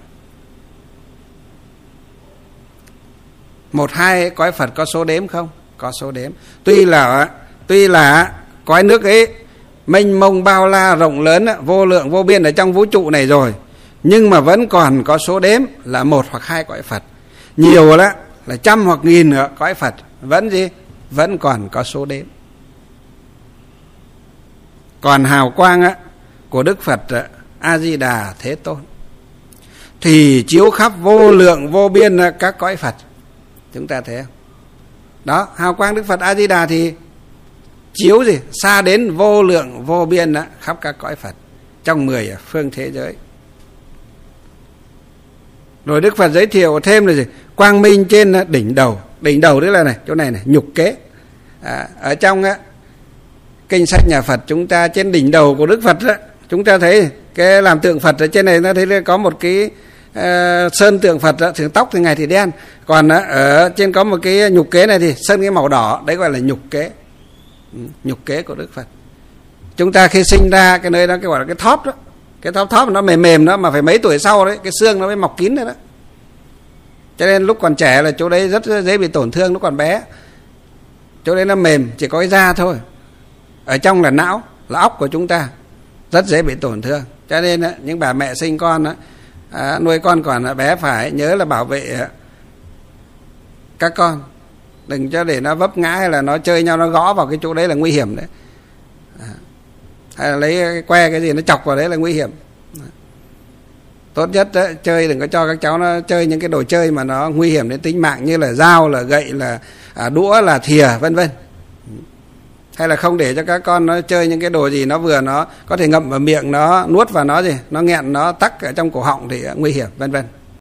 Một, hai cõi phật có số đếm không? Có số đếm. Tuy là tuy là cõi nước ấy mênh mông bao la rộng lớn vô lượng vô biên ở trong vũ trụ này rồi. Nhưng mà vẫn còn có số đếm là một hoặc hai cõi phật. Nhiều đó là trăm hoặc nghìn nữa cõi phật. Vẫn gì? Vẫn còn có số đếm. Còn hào quang á, của đức phật a di đà thế tôn. Thì chiếu khắp vô lượng vô biên các cõi phật. Chúng ta thấy không? Đó hào quang đức phật a di đà thì chiếu gì? Xa đến vô lượng vô biên đó, khắp các cõi phật. Trong mười phương thế giới. Rồi đức phật giới thiệu thêm là gì? Quang minh trên đỉnh đầu. Đỉnh đầu tức là này chỗ này này nhục kế. À, ở trong á, kinh sách nhà phật chúng ta trên đỉnh đầu của đức phật á, chúng ta thấy cái làm tượng phật ở trên này nó thấy có một cái uh, sơn tượng phật á thường tóc thì ngày thì đen. Còn á ở trên có một cái nhục kế này thì sơn cái màu đỏ đấy gọi là nhục kế nhục kế của đức phật. Chúng ta khi sinh ra, cái nơi đó, cái gọi là cái thóp đó. Cái thóp thóp nó mềm mềm đó, mà phải mấy tuổi sau đấy, cái xương nó mới mọc kín rồi đó. Cho nên lúc còn trẻ là chỗ đấy rất dễ bị tổn thương lúc còn bé. Chỗ đấy nó mềm, chỉ có cái da thôi. Ở trong là não, là óc của chúng ta, rất dễ bị tổn thương. Cho nên những bà mẹ sinh con à, nuôi con còn bé phải nhớ là bảo vệ à, các con đừng cho để nó vấp ngã hay là nó chơi nhau nó gõ vào cái chỗ đấy là nguy hiểm đấy. À, hay là lấy cái que cái gì nó chọc vào đấy là nguy hiểm. À. Tốt nhất đấy, chơi đừng có cho các cháu nó chơi những cái đồ chơi mà nó nguy hiểm đến tính mạng như là dao là gậy là à, đũa là thìa vân vân. Hay là không để cho các con nó chơi những cái đồ gì nó vừa nó có thể ngậm vào miệng nó nuốt vào nó gì nó nghẹn nó tắc ở trong cổ họng thì à, nguy hiểm vân vân.